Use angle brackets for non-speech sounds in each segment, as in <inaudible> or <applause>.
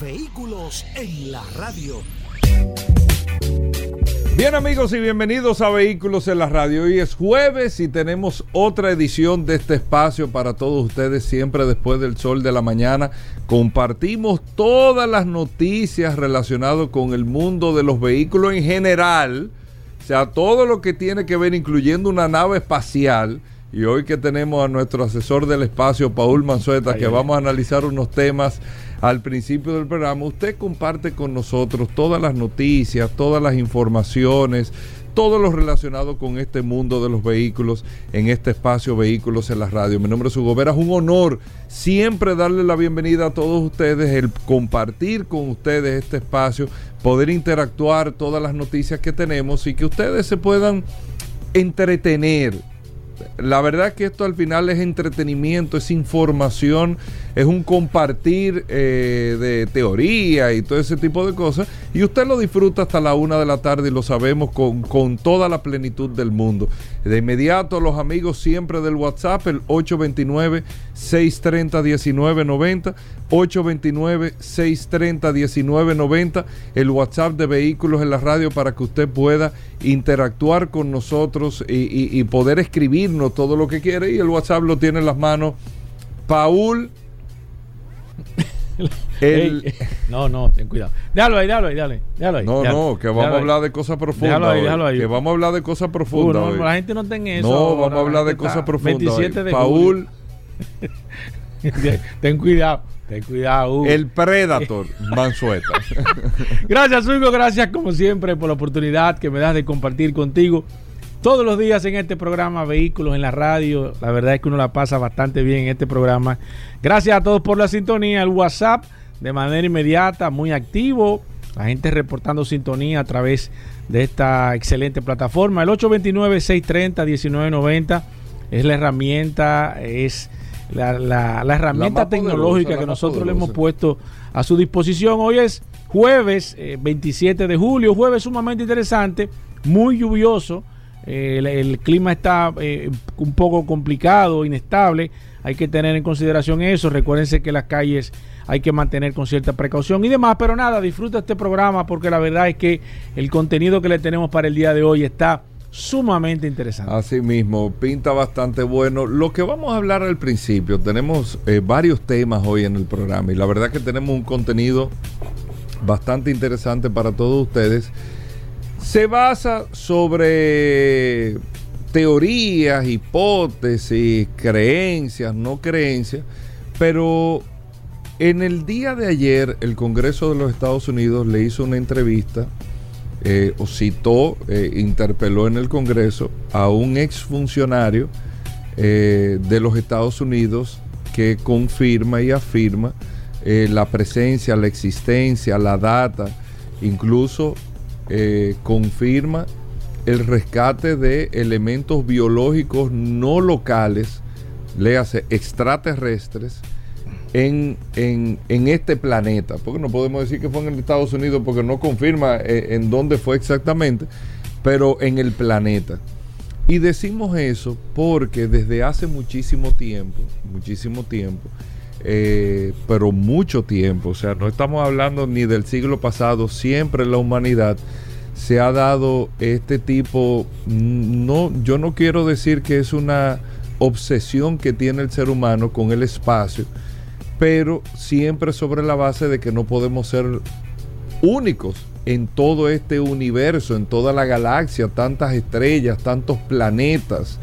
Vehículos en la radio. Bien amigos y bienvenidos a Vehículos en la Radio. Hoy es jueves y tenemos otra edición de este espacio para todos ustedes siempre después del sol de la mañana. Compartimos todas las noticias relacionadas con el mundo de los vehículos en general. O sea, todo lo que tiene que ver incluyendo una nave espacial. Y hoy que tenemos a nuestro asesor del espacio, Paul Manzueta, que vamos a analizar unos temas al principio del programa, usted comparte con nosotros todas las noticias, todas las informaciones, todo lo relacionado con este mundo de los vehículos en este espacio Vehículos en la Radio. Mi nombre es Hugo Vera, es un honor siempre darle la bienvenida a todos ustedes, el compartir con ustedes este espacio, poder interactuar todas las noticias que tenemos y que ustedes se puedan entretener la verdad que esto al final es entretenimiento, es información, es un compartir eh, de teoría y todo ese tipo de cosas. Y usted lo disfruta hasta la una de la tarde y lo sabemos con, con toda la plenitud del mundo. De inmediato, los amigos siempre del WhatsApp, el 829-630-1990, 829-630-1990, el WhatsApp de Vehículos en la Radio para que usted pueda interactuar con nosotros y, y poder escribirnos todo lo que quiere. Y el WhatsApp lo tiene en las manos Paul. <laughs> El... no, no, ten cuidado. Déjalo ahí, déjalo ahí, déjalo ahí. Déjalo ahí no, déjalo, no, que vamos a hablar de cosas profundas. Déjalo ahí, déjalo ahí. Que vamos a hablar de cosas profundas. Uh, no, la gente no en eso. No, ahora, vamos a hablar de cosas profundas. 27 hoy. de Paul. <laughs> ten cuidado. Ten cuidado. Uh. El Predator, Mansueta. <laughs> gracias, Hugo. Gracias, como siempre, por la oportunidad que me das de compartir contigo todos los días en este programa Vehículos en la Radio. La verdad es que uno la pasa bastante bien en este programa. Gracias a todos por la sintonía. El WhatsApp de manera inmediata, muy activo. La gente reportando sintonía a través de esta excelente plataforma. El 829-630-1990 es la herramienta, es la, la, la herramienta la tecnológica poderosa, que nosotros poderosa. le hemos puesto a su disposición. Hoy es jueves eh, 27 de julio, jueves sumamente interesante, muy lluvioso. Eh, el, el, clima está eh, un poco complicado, inestable. Hay que tener en consideración eso. Recuérdense que las calles hay que mantener con cierta precaución y demás. Pero nada, disfruta este programa porque la verdad es que el contenido que le tenemos para el día de hoy está sumamente interesante. Así mismo, pinta bastante bueno. Lo que vamos a hablar al principio, tenemos eh, varios temas hoy en el programa y la verdad que tenemos un contenido bastante interesante para todos ustedes se basa sobre teorías, hipótesis, creencias, no creencias, pero en el día de ayer el Congreso de los Estados Unidos le hizo una entrevista eh, citó, eh, interpeló en el Congreso a un exfuncionario eh, de los Estados Unidos que confirma y afirma eh, la presencia, la existencia, la data, incluso eh, confirma el rescate de elementos biológicos no locales, léase extraterrestres, en, en, este planeta. Porque no podemos decir que fue en Estados Unidos porque no confirma eh, en dónde fue exactamente, pero en el planeta. Y decimos eso porque desde hace muchísimo tiempo, muchísimo tiempo, eh, pero mucho tiempo, o sea, no estamos hablando ni del siglo pasado, siempre la humanidad se ha dado este tipo, no, yo no quiero decir que es una obsesión que tiene el ser humano con el espacio, pero siempre sobre la base de que no podemos ser únicos en todo este universo, en toda la galaxia, tantas estrellas, tantos planetas,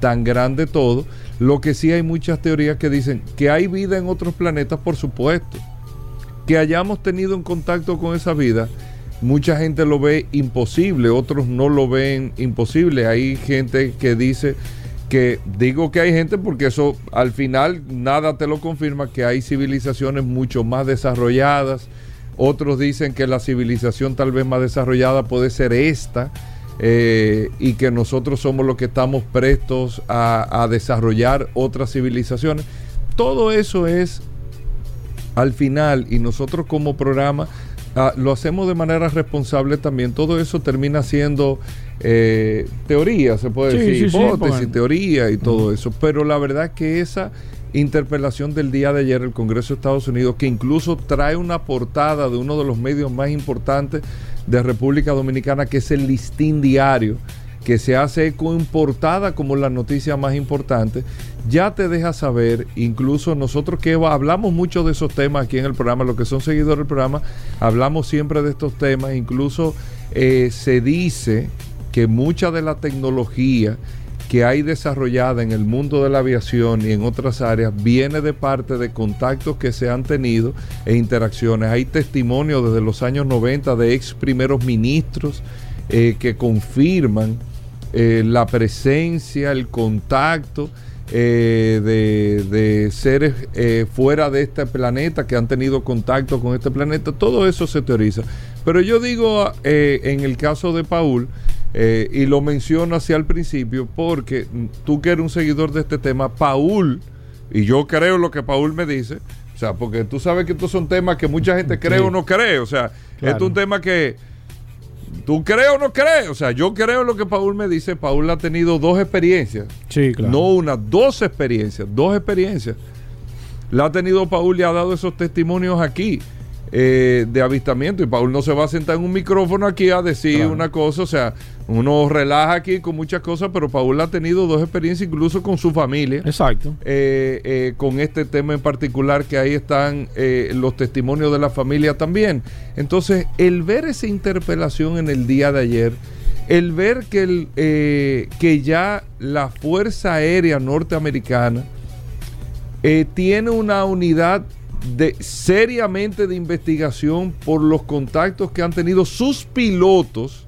tan grande todo. Lo que sí hay muchas teorías que dicen que hay vida en otros planetas, por supuesto. Que hayamos tenido un contacto con esa vida, mucha gente lo ve imposible, otros no lo ven imposible. Hay gente que dice que digo que hay gente porque eso al final nada te lo confirma, que hay civilizaciones mucho más desarrolladas. Otros dicen que la civilización tal vez más desarrollada puede ser esta eh, y que nosotros somos los que estamos prestos a, desarrollar otras civilizaciones. Todo eso es al final y nosotros como programa ah, lo hacemos de manera responsable también. Todo eso termina siendo eh, teoría, se puede decir, hipótesis, teoría y todo eso. Pero la verdad que esa interpelación del día de ayer, el Congreso de Estados Unidos, que incluso trae una portada de uno de los medios más importantes de República Dominicana, que es el Listín Diario, que se hace eco importada como la noticia más importante, ya te deja saber, incluso nosotros que hablamos mucho de esos temas aquí en el programa, los que son seguidores del programa, hablamos siempre de estos temas, incluso eh, se dice que mucha de la tecnología que hay desarrollada en el mundo de la aviación y en otras áreas viene de parte de contactos que se han tenido e interacciones. Hay testimonios desde los años 90 de ex primeros ministros eh, que confirman eh, la presencia, el contacto eh, de, seres fuera de este planeta que han tenido contacto con este planeta. Todo eso se teoriza. Pero yo digo en el caso de Paul, eh, y lo menciono hacia el principio porque tú que eres un seguidor de este tema, Paul, y yo creo lo que Paul me dice, o sea, porque tú sabes que estos son temas que mucha gente cree o no cree, o sea, es un tema que tú crees o no crees, o sea, yo creo lo que Paul me dice, Paul ha tenido dos experiencias, sí, claro. no una, dos experiencias, dos experiencias. La ha tenido Paul y ha dado esos testimonios aquí. Eh, de avistamiento y Paul no se va a sentar en un micrófono aquí a decir una cosa, o sea, uno relaja aquí con muchas cosas, pero Paul ha tenido dos experiencias incluso con su familia. Exacto. Eh, eh, con este tema en particular que ahí están los testimonios de la familia también. Entonces, el ver esa interpelación en el día de ayer, el ver que, el, que ya la Fuerza Aérea Norteamericana tiene una unidad de, seriamente de investigación por los contactos que han tenido sus pilotos,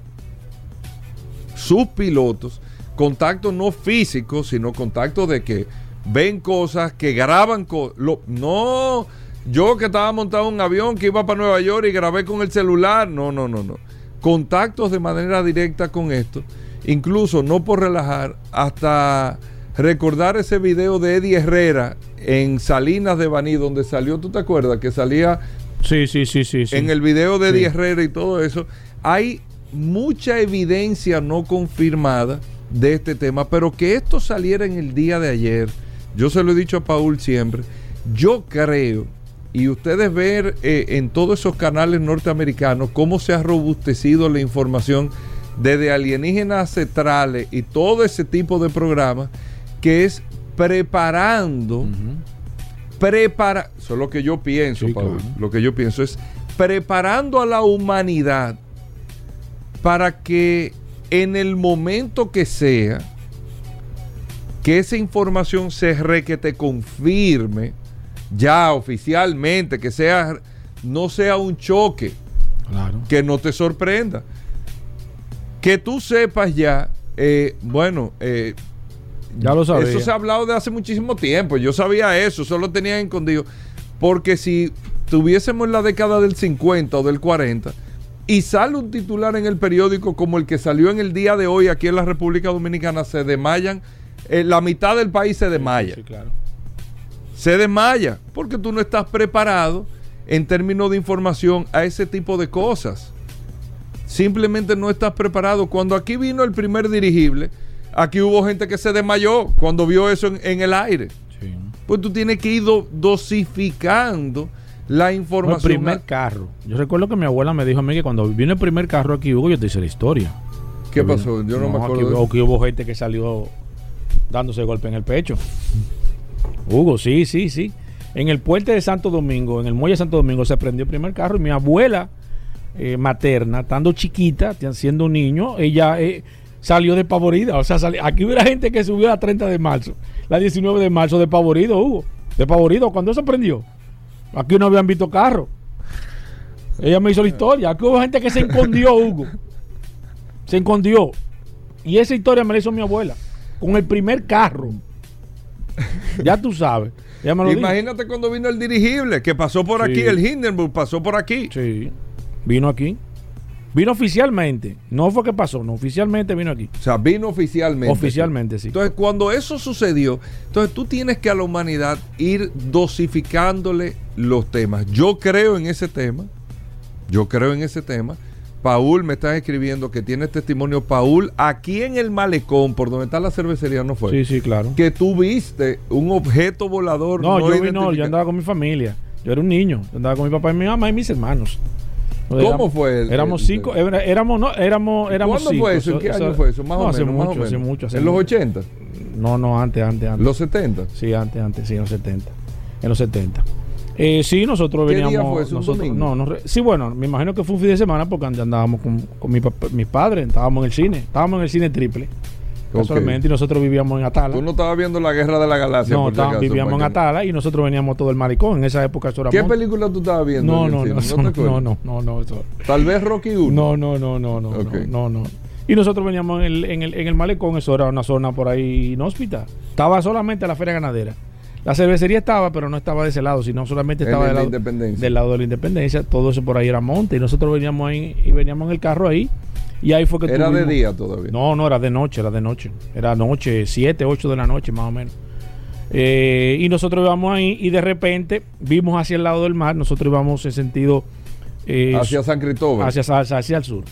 sus pilotos, contactos no físicos, sino contactos de que ven cosas, que graban cosas. No, yo que estaba montado en un avión que iba para Nueva York y grabé con el celular. No, no, no, no. Contactos de manera directa con esto. Incluso, no por relajar, hasta recordar ese video de Eddie Herrera en Salinas de Baní, donde salió, ¿tú te acuerdas? Que salía sí, sí, sí, sí, en el video de Eddie Herrera y todo eso. Hay mucha evidencia no confirmada de este tema, pero que esto saliera en el día de ayer, yo se lo he dicho a Paul siempre, yo creo, y ustedes ver eh, en todos esos canales norteamericanos cómo se ha robustecido la información desde alienígenas centrales y todo ese tipo de programas, que es preparando, prepara, eso es lo que yo pienso, lo que yo pienso es preparando a la humanidad para que en el momento que sea, que esa información se re que te confirme ya oficialmente, que sea, no sea un choque, que no te sorprenda, que tú sepas ya, eh, bueno, eh, ya lo sabía. Eso se ha hablado de hace muchísimo tiempo. Yo sabía eso, solo tenía escondido. Porque si tuviésemos en la década del 50 o del 40 y sale un titular en el periódico como el que salió en el día de hoy aquí en la República Dominicana, se desmayan, eh, la mitad del país se desmaya. Sí, claro. Se desmaya porque tú no estás preparado en términos de información a ese tipo de cosas. Simplemente no estás preparado. Cuando aquí vino el primer dirigible, Aquí hubo gente que se desmayó cuando vio eso en, el aire. Pues tú tienes que ir dosificando la información. El primer carro. Yo recuerdo que mi abuela me dijo a mí que cuando vino el primer carro aquí, Hugo, yo te hice la historia. ¿Qué pasó? Yo no, me acuerdo. Aquí, hubo gente que salió dándose golpe en el pecho. Hugo, sí, sí, sí. En el puente de Santo Domingo, en el muelle de Santo Domingo, se prendió el primer carro y mi abuela eh, materna, estando chiquita, siendo un niño, ella... Eh, salió de Pavorida. O sea, aquí hubiera gente que subió la 30 de marzo, la 19 de marzo de Pavorido, Hugo. De Pavorido, cuando eso prendió. Aquí no habían visto carro. Ella me hizo la historia. Aquí hubo gente que se escondió, Hugo. Se escondió. Y esa historia me la hizo mi abuela. con el primer carro. ya tú sabes. Imagínate cuando vino el dirigible, que pasó por aquí, el Hindenburg pasó por aquí. Sí, vino aquí. Vino oficialmente. No fue que pasó, no, oficialmente vino aquí. O sea, vino oficialmente. Oficialmente, sí. Entonces, cuando eso sucedió, entonces tú tienes que a la humanidad ir dosificándole los temas. Yo creo en ese tema. Yo creo en ese tema. Paul me está escribiendo que tiene testimonio. Paul, aquí en el malecón, por donde está la cervecería, no fue. Sí, sí, claro. Que tú viste un objeto volador. No, yo, vi, no, yo andaba con mi familia. Yo era un niño. Yo andaba con mi papá y mi mamá y mis hermanos. ¿Cómo fue? El, éramos cinco, éramos, no, éramos, éramos ¿Cuándo fue eso? ¿En qué año fue eso? Más o hace menos. Mucho, Hace mucho, ¿En los 80? No, no, antes, antes, antes. ¿Los 70? Sí, antes, antes, sí, en los 70. En los 70. Eh, sí, nosotros ¿Qué veníamos. Día fue eso, nosotros? No, no, sí, bueno, me imagino que fue un fin de semana porque andábamos con, con mi, mis padres, estábamos en el cine, estábamos en el cine triple. Casualmente, y nosotros vivíamos en Atala. Tú no estabas viendo la guerra de la galaxia. No, por vivíamos en Atala y nosotros veníamos todo el maricón. En esa época eso era ¿Qué película tú estabas viendo? No, no, no, no, no, no, no, no, eso. Tal vez Rocky 1. No, no, no, no, no, okay. no, no. Y nosotros veníamos en el, en, el, en el malecón, eso era una zona por ahí inhóspita. Estaba solamente la feria ganadera. La cervecería estaba, pero no estaba de ese lado, sino solamente estaba del lado, del lado de la independencia. Todo eso por ahí era monte. Y nosotros veníamos ahí y veníamos en el carro ahí. Y ahí fue que ¿Era de día todavía? No, no, era de noche, era de noche. Era noche, 7, 8 de la noche más o menos. Eh, y nosotros íbamos ahí y de repente vimos hacia el lado del mar, nosotros íbamos en sentido... Eh, hacia San Cristóbal. Hacia, hacia, hacia, el sur.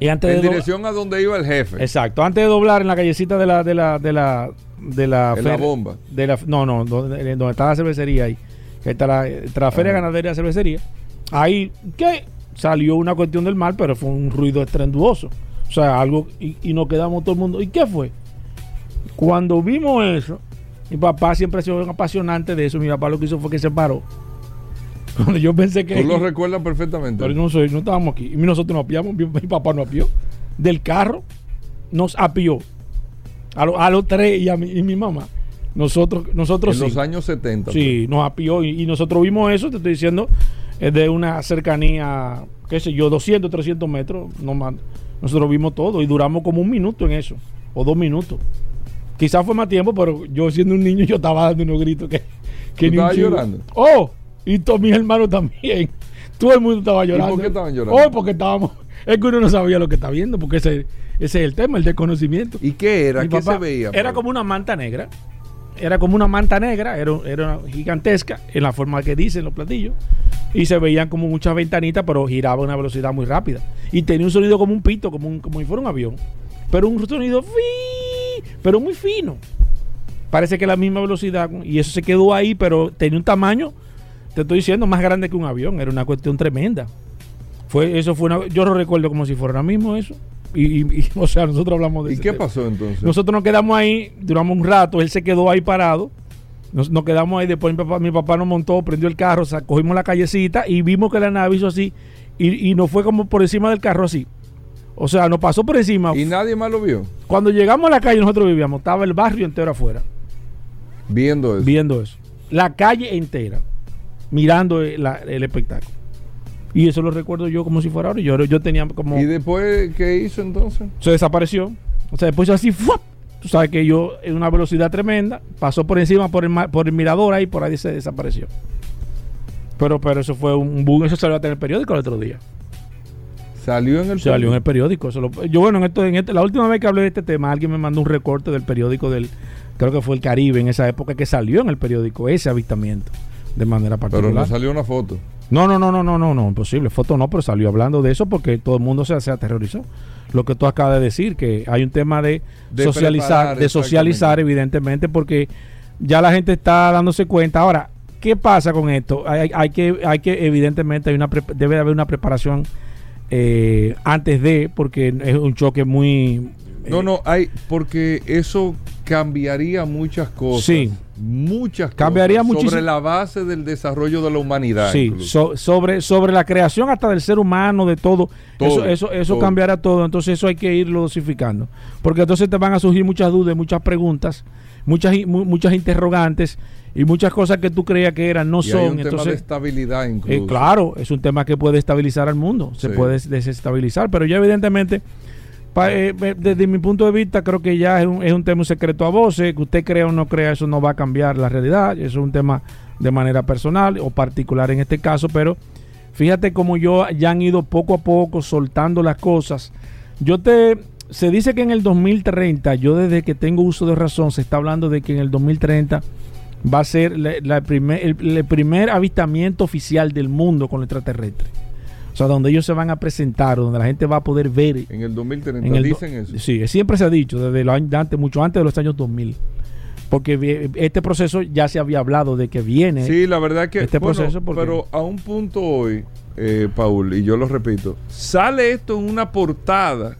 Y antes en dirección a donde iba el jefe. Exacto. Antes de doblar en la callecita de la... De la, de la de la, la bomba. De la, no, no, donde, donde está la cervecería ahí. Que está la, la feria ganadera de cervecería. Ahí, ¿qué? Salió una cuestión del mar, pero fue un ruido estrenduoso. O sea, algo, y, y, nos quedamos todo el mundo. ¿Y qué fue? Cuando vimos eso, mi papá siempre ha sido un apasionante de eso. Mi papá lo que hizo fue que se paró. <laughs> Cuando yo pensé que. Tú lo <laughs> recuerdas perfectamente. Pero no, soy, no estábamos aquí. Y nosotros nos apiamos. Mi, mi papá nos apió. Del carro, nos apió. A, lo, a los tres y a mi, y mi mamá. Nosotros, nosotros en sí. los años 70. Sí, nos apió. Y, y nosotros vimos eso, te estoy diciendo es de una cercanía, qué sé yo, 200, 300 metros. No más. Nosotros vimos todo y duramos como un minuto en eso, o dos minutos. Quizás fue más tiempo, pero yo siendo un niño yo estaba dando unos gritos que, que ni un llorando? Oh, y todos mis hermanos también. <laughs> Todo el mundo estaba llorando. ¿Y por qué estaban llorando? Oh, porque estábamos... <laughs> Es que uno no sabía lo que está viendo, porque ese, ese es el tema, el desconocimiento. ¿Y qué era? Mi ¿Qué se veía? Era como una manta negra. Era como una manta negra, era, era gigantesca en la forma que dicen los platillos. Y se veían como muchas ventanitas, pero giraba a una velocidad muy rápida. Y tenía un sonido como un pito, como, un, como si fuera un avión. Pero un sonido fi, pero muy fino. Parece que la misma velocidad. Y eso se quedó ahí, pero tenía un tamaño, te estoy diciendo, más grande que un avión. Era una cuestión tremenda. Fue, eso fue una, yo lo recuerdo como si fuera ahora mismo eso. Y, y, <laughs> o sea, nosotros hablamos de ¿Y qué tema. pasó entonces? Nosotros nos quedamos ahí, duramos un rato, él se quedó ahí parado. Nos, nos quedamos ahí, después mi papá, mi papá nos montó, prendió el carro, o sea, cogimos la callecita y vimos que la nave hizo así y, y nos fue como por encima del carro así. O sea, nos pasó por encima. ¿Y nadie más lo vio? Cuando llegamos a la calle nosotros vivíamos, estaba el barrio entero afuera. Viendo eso. Viendo eso. La calle entera, mirando la, el espectáculo. Y eso lo recuerdo yo como si fuera ahora. Yo, yo tenía como. ¿Y después qué hizo entonces? Se desapareció. O sea, después así, ¡fuap! Tú sabes que yo en una velocidad tremenda, pasó por encima por el, por el mirador ahí, por ahí se desapareció. Pero, pero eso fue un boom, eso salió hasta en el periódico el otro día. Salió en el Salió periódico? en el periódico. Eso lo, yo, bueno, en esto, en este, la última vez que hablé de este tema, alguien me mandó un recorte del periódico del, creo que fue el Caribe, en esa época que salió en el periódico ese avistamiento de manera particular. Pero no salió una foto. No, no, no, no, no, no, no, imposible. Foto no, pero salió hablando de eso porque todo el mundo se, se aterrorizó. Lo que tú acabas de decir, que hay un tema de, De socializar, preparar, de socializar, evidentemente, porque ya la gente está dándose cuenta. Ahora, ¿qué pasa con esto? Hay, hay que, hay que, evidentemente, hay una debe haber una preparación eh, antes de, porque es un choque muy. Eh, No, no, hay, porque eso cambiaría muchas cosas. Sí. Muchas Cambiaría cosas muchísimo. sobre la base del desarrollo de la humanidad. Sí, incluso. so- sobre, sobre la creación hasta del ser humano, de todo. Todo, eso eso, eso todo. cambiará todo. Entonces eso hay que irlo dosificando. Porque entonces te van a surgir muchas dudas, muchas preguntas, muchas, mu- muchas interrogantes y muchas cosas que tú creías que eran, no y hay son. un tema de estabilidad incluso. eh, claro, es un tema que puede estabilizar al mundo, se Sí. puede desestabilizar, pero ya evidentemente desde mi punto de vista, creo que ya es un, es un tema secreto a voces. Que usted crea o no crea, eso no va a cambiar la realidad. Eso es un tema de manera personal o particular en este caso. Pero fíjate cómo yo ya han ido poco a poco soltando las cosas. Yo te. Se dice que en el 2030, yo desde que tengo uso de razón, se está hablando de que en el 2030 va a ser la, primer, el, primer avistamiento oficial del mundo con extraterrestre. O sea, donde ellos se van a presentar, donde la gente va a poder ver. En el 2030 dicen eso. Sí, siempre se ha dicho, desde antes, mucho antes de los años 2000. Porque este proceso ya se había hablado de que viene. Sí, la verdad que. Este proceso. Pero a un punto hoy, eh, Paul, y yo lo repito, sale esto en una portada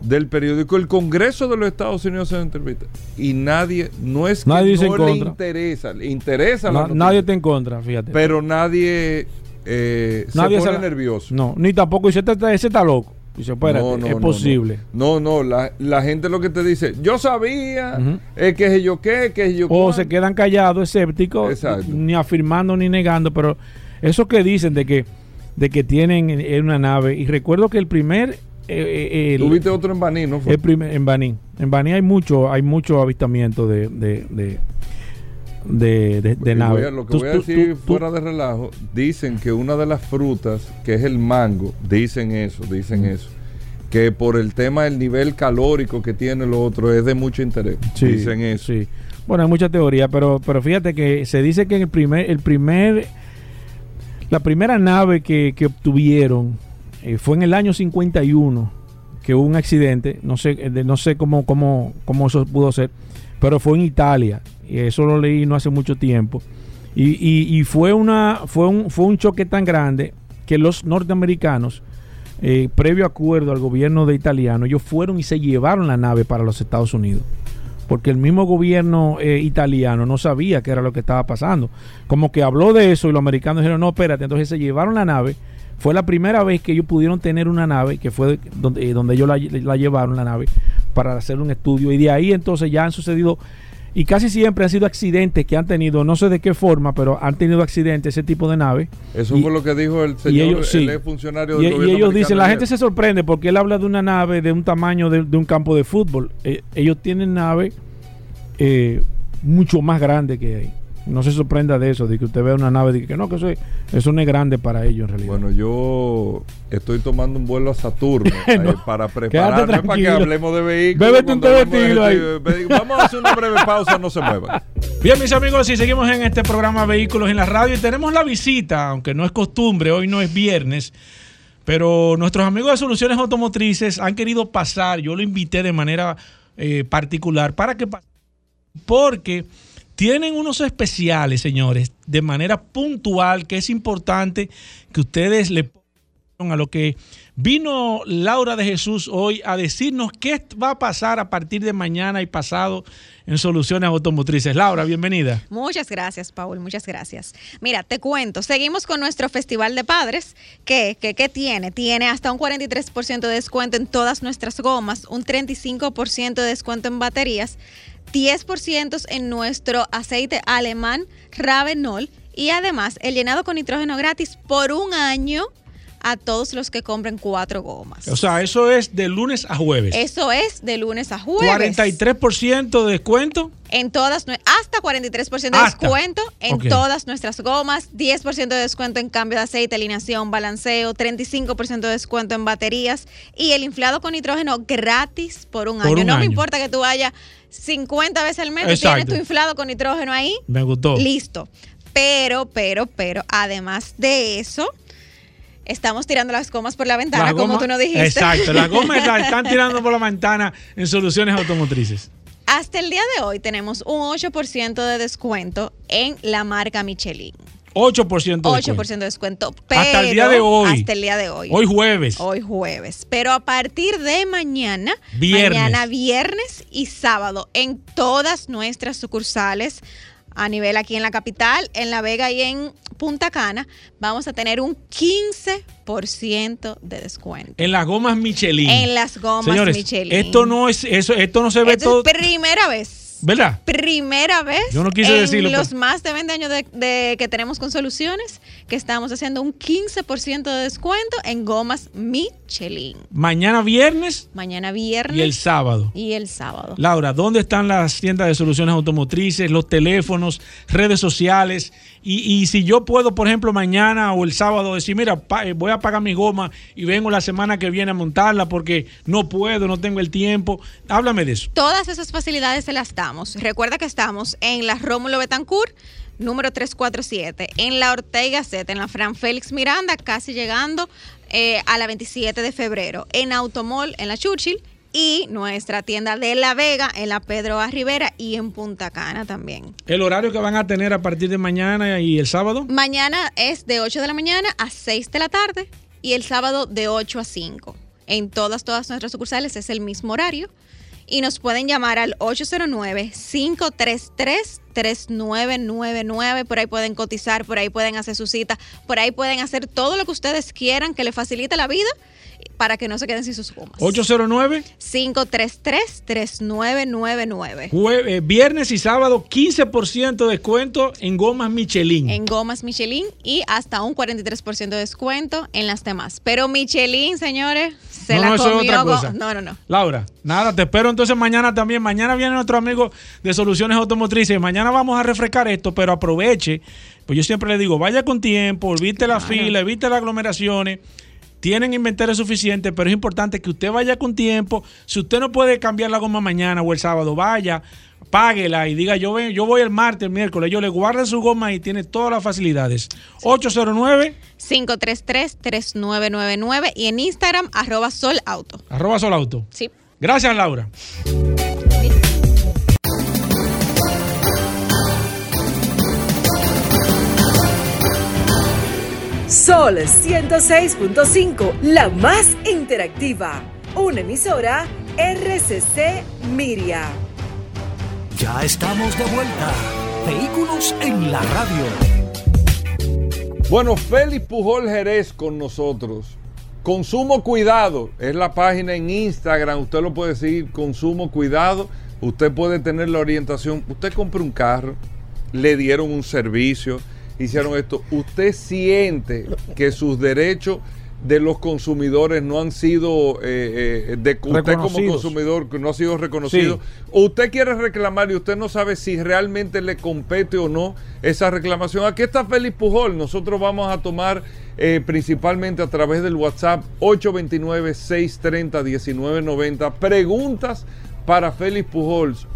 del periódico El Congreso de los Estados Unidos en entrevista y nadie no es que no le interesa le interesa nadie está en contra fíjate pero nadie eh, se pone nervioso no ni tampoco dice este, ese está loco dice espérate es posible no no, la, la, gente lo que te dice yo sabía es que es yo qué que es yo o se quedan callados escépticos ni afirmando ni negando pero eso que dicen de que de que tienen una nave y recuerdo que el primer eh, eh Tuviste otro en Baní, ¿no? Fue? en Baní. En Baní hay mucho, hay mucho avistamiento de, de, de, naves. lo que voy a decir fuera de relajo, dicen que una de las frutas, que es el mango, dicen eso, dicen eso. Que por el tema del nivel calórico que tiene lo otro es de mucho interés. dicen eso. Sí. Bueno, hay mucha teoría, pero, pero fíjate que se dice que el primer, el primer, la primera nave que, que obtuvieron eh, fue en el año 51 que hubo un accidente, no sé, eh, no sé cómo, cómo, cómo eso pudo ser, pero fue en Italia, eso lo leí no hace mucho tiempo. Y, y, fue, una, fue, un, fue un choque tan grande que los norteamericanos, eh, previo acuerdo al gobierno de italiano, ellos fueron y se llevaron la nave para los Estados Unidos. Porque el mismo gobierno italiano no sabía qué era lo que estaba pasando. Como que habló de eso y los americanos dijeron, no, espérate, entonces se llevaron la nave fue la primera vez que ellos pudieron tener una nave, que fue donde, eh, donde ellos la, llevaron, la nave, para hacer un estudio. Y de ahí entonces ya han sucedido, y casi siempre han sido accidentes que han tenido, no sé de qué forma, pero han tenido accidentes ese tipo de nave. Eso fue lo que dijo el señor, el funcionario del y, y ellos dicen, la gente se sorprende porque él habla de una nave de un tamaño de, un campo de fútbol. Eh, ellos tienen nave eh, mucho más grande que ahí no se sorprenda de eso, de que usted vea una nave y que no, que eso, eso no es grande para ellos en realidad. Bueno, yo estoy tomando un vuelo a Saturno <laughs> eh, para prepararme para que hablemos de vehículos. Bébete un té ahí. Vamos a hacer una breve pausa, no se muevan. <laughs> Bien, mis amigos, y seguimos en este programa Vehículos en la Radio y tenemos la visita, aunque no es costumbre, hoy no es viernes. Pero nuestros amigos de Soluciones Automotrices han querido pasar, yo lo invité de manera eh, particular para que porque tienen unos especiales, señores, de manera puntual, que es importante que ustedes le pongan a lo que vino Laura de Jesús hoy a decirnos qué va a pasar a partir de mañana y pasado en Soluciones Automotrices. Laura, bienvenida. Muchas gracias, Paul, muchas gracias. Mira, te cuento, seguimos con nuestro Festival de Padres, que, que, tiene, tiene hasta un 43% de descuento en todas nuestras gomas, un 35% de descuento en baterías, 10% en nuestro aceite alemán Ravenol y además el llenado con nitrógeno gratis por un año a todos los que compren cuatro gomas. O sea, eso es de lunes a jueves. Eso es de lunes a jueves. 43% de descuento. En todas, hasta 43% de descuento en todas nuestras gomas, 10% de descuento en cambio de aceite, alineación, balanceo, 35% de descuento en baterías y el inflado con nitrógeno gratis por un año. no me importa que tú vayas 50 veces al mes, tienes tu inflado con nitrógeno ahí. Me gustó. Listo. Pero, pero, pero, además de eso, estamos tirando las gomas por la ventana, como tú nos dijiste. Exacto, las gomas están <laughs> tirando por la ventana en soluciones automotrices. Hasta el día de hoy tenemos un 8% de descuento en la marca Michelin. 8% de descuento. 8% de descuento. hasta el día de hoy. Hasta el día de hoy. Hoy jueves. Hoy jueves. Pero a partir de mañana, viernes. mañana viernes y sábado, en todas nuestras sucursales a nivel aquí en la capital, en La Vega y en Punta Cana, vamos a tener un 15% de descuento. En las gomas Michelin. En las gomas Michelin. Esto no es eso, esto no se ve esto todo. Es primera vez ¿Verdad? Primera vez Yo no quise en decirlo, los pero- más de 20 años de, de que tenemos con soluciones que estamos haciendo un 15% de descuento en gomas Michelin. Mañana viernes Mañana viernes y el sábado. y el sábado. Laura, ¿dónde están las tiendas de soluciones automotrices, los teléfonos, redes sociales? Y, si yo puedo, por ejemplo, mañana o el sábado decir, mira, eh, voy a pagar mi goma y vengo la semana que viene a montarla porque no puedo, no tengo el tiempo. Háblame de eso. Todas esas facilidades se las damos. Recuerda que estamos en la Rómulo Betancourt, número 347, en la Ortega Z, en la Fran Félix Miranda, casi llegando eh, a la 27 de febrero, en Automol, en la Churchill, y nuestra tienda de La Vega, en la Pedro A. Rivera y en Punta Cana también. El horario que van a tener a partir de mañana y el sábado. Mañana es de 8 de la mañana a 6 de la tarde y el sábado de 8 a 5. En todas, todas nuestras sucursales es el mismo horario. Y nos pueden llamar al 809-533-3999. Por ahí pueden cotizar, por ahí pueden hacer su cita, por ahí pueden hacer todo lo que ustedes quieran que les facilite la vida para que no se queden sin sus gomas. 809, 533-3999. jue- eh, viernes y sábado, 15% de descuento en gomas Michelin. en gomas Michelin y hasta un 43% de descuento en las demás. Pero Michelin, señores, se No, la no, eso es comió. otra cosa. No, no, no. Laura, nada, te espero entonces mañana también. Mañana viene nuestro amigo de Soluciones Automotrices. Mañana vamos a refrescar esto, pero aproveche. Pues yo siempre le digo, vaya con tiempo, evite la fila, evite las aglomeraciones. Tienen inventario suficiente, pero es importante que usted vaya con tiempo. Si usted no puede cambiar la goma mañana o el sábado, vaya, páguela y diga, yo, ven, yo voy el martes, el miércoles. Yo le guardo su goma y tiene todas las facilidades. 809 533-3999 y en Instagram, arroba solauto. arroba solauto. Sí. Gracias, Laura. Sol 106.5, la más interactiva. Una emisora RCC Miria. Ya estamos de vuelta. Vehículos en la radio. Bueno, Félix Pujol Jerez con nosotros. Consumo Cuidado es la página en Instagram. Usted lo puede seguir, Consumo Cuidado. Usted puede tener la orientación. Usted compra un carro, le dieron un servicio, hicieron esto. Usted siente que sus derechos de los consumidores no han sido, eh, eh, de usted como consumidor, que no ha sido reconocido. Sí. O usted quiere reclamar y usted no sabe si realmente le compete o no esa reclamación. Aquí está Félix Pujol. Nosotros vamos a tomar eh, principalmente a través del WhatsApp 829-630-1990 preguntas para Félix Pujols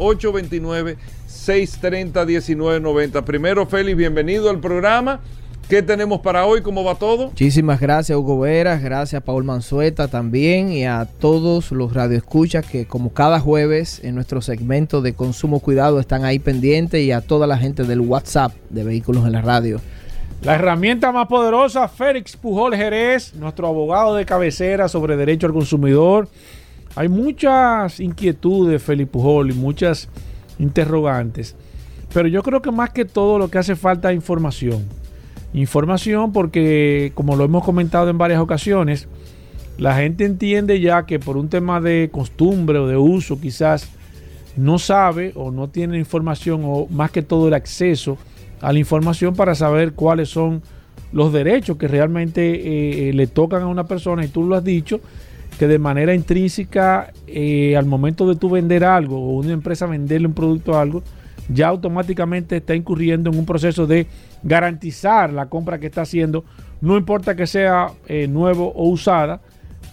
829-630-1990. Primero, Félix, bienvenido al programa. ¿Qué tenemos para hoy? ¿Cómo va todo? Muchísimas gracias Hugo Veras, gracias a Paul Manzueta también y a todos los radioescuchas que como cada jueves en nuestro segmento de consumo cuidado están ahí pendientes y a toda la gente del WhatsApp de Vehículos en la Radio. La herramienta más poderosa, Félix Pujol Jerez, nuestro abogado de cabecera sobre derecho al consumidor. Hay muchas inquietudes, Félix Pujol, y muchas interrogantes. Pero yo creo que más que todo lo que hace falta es información. Información porque, como lo hemos comentado en varias ocasiones, la gente entiende ya que por un tema de costumbre o de uso quizás no sabe o no tiene información o más que todo el acceso a la información para saber cuáles son los derechos que realmente eh, le tocan a una persona y tú lo has dicho que de manera intrínseca eh, al momento de tú vender algo o una empresa venderle un producto a algo ya automáticamente está incurriendo en un proceso de garantizar la compra que está haciendo no importa que sea eh, nuevo o usada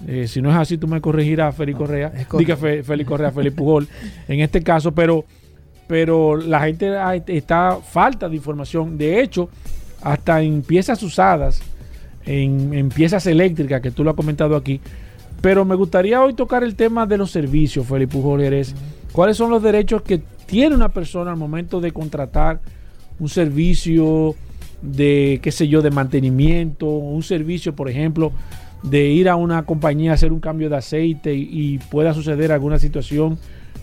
eh, si no es así, tú me corregirás, Félix Correa. Diga Fe- Félix Correa, Félix Pujol, <laughs> en este caso, pero, pero la gente está falta de información. De hecho, hasta en piezas usadas, en, en piezas eléctricas, que tú lo has comentado aquí. Pero me gustaría hoy tocar el tema de los servicios, Félix Pujol Jerez. ¿Cuáles son los derechos que tiene una persona al momento de contratar un servicio de, qué sé yo, de mantenimiento, un servicio, por ejemplo, de ir a una compañía a hacer un cambio de aceite y, y pueda suceder alguna situación,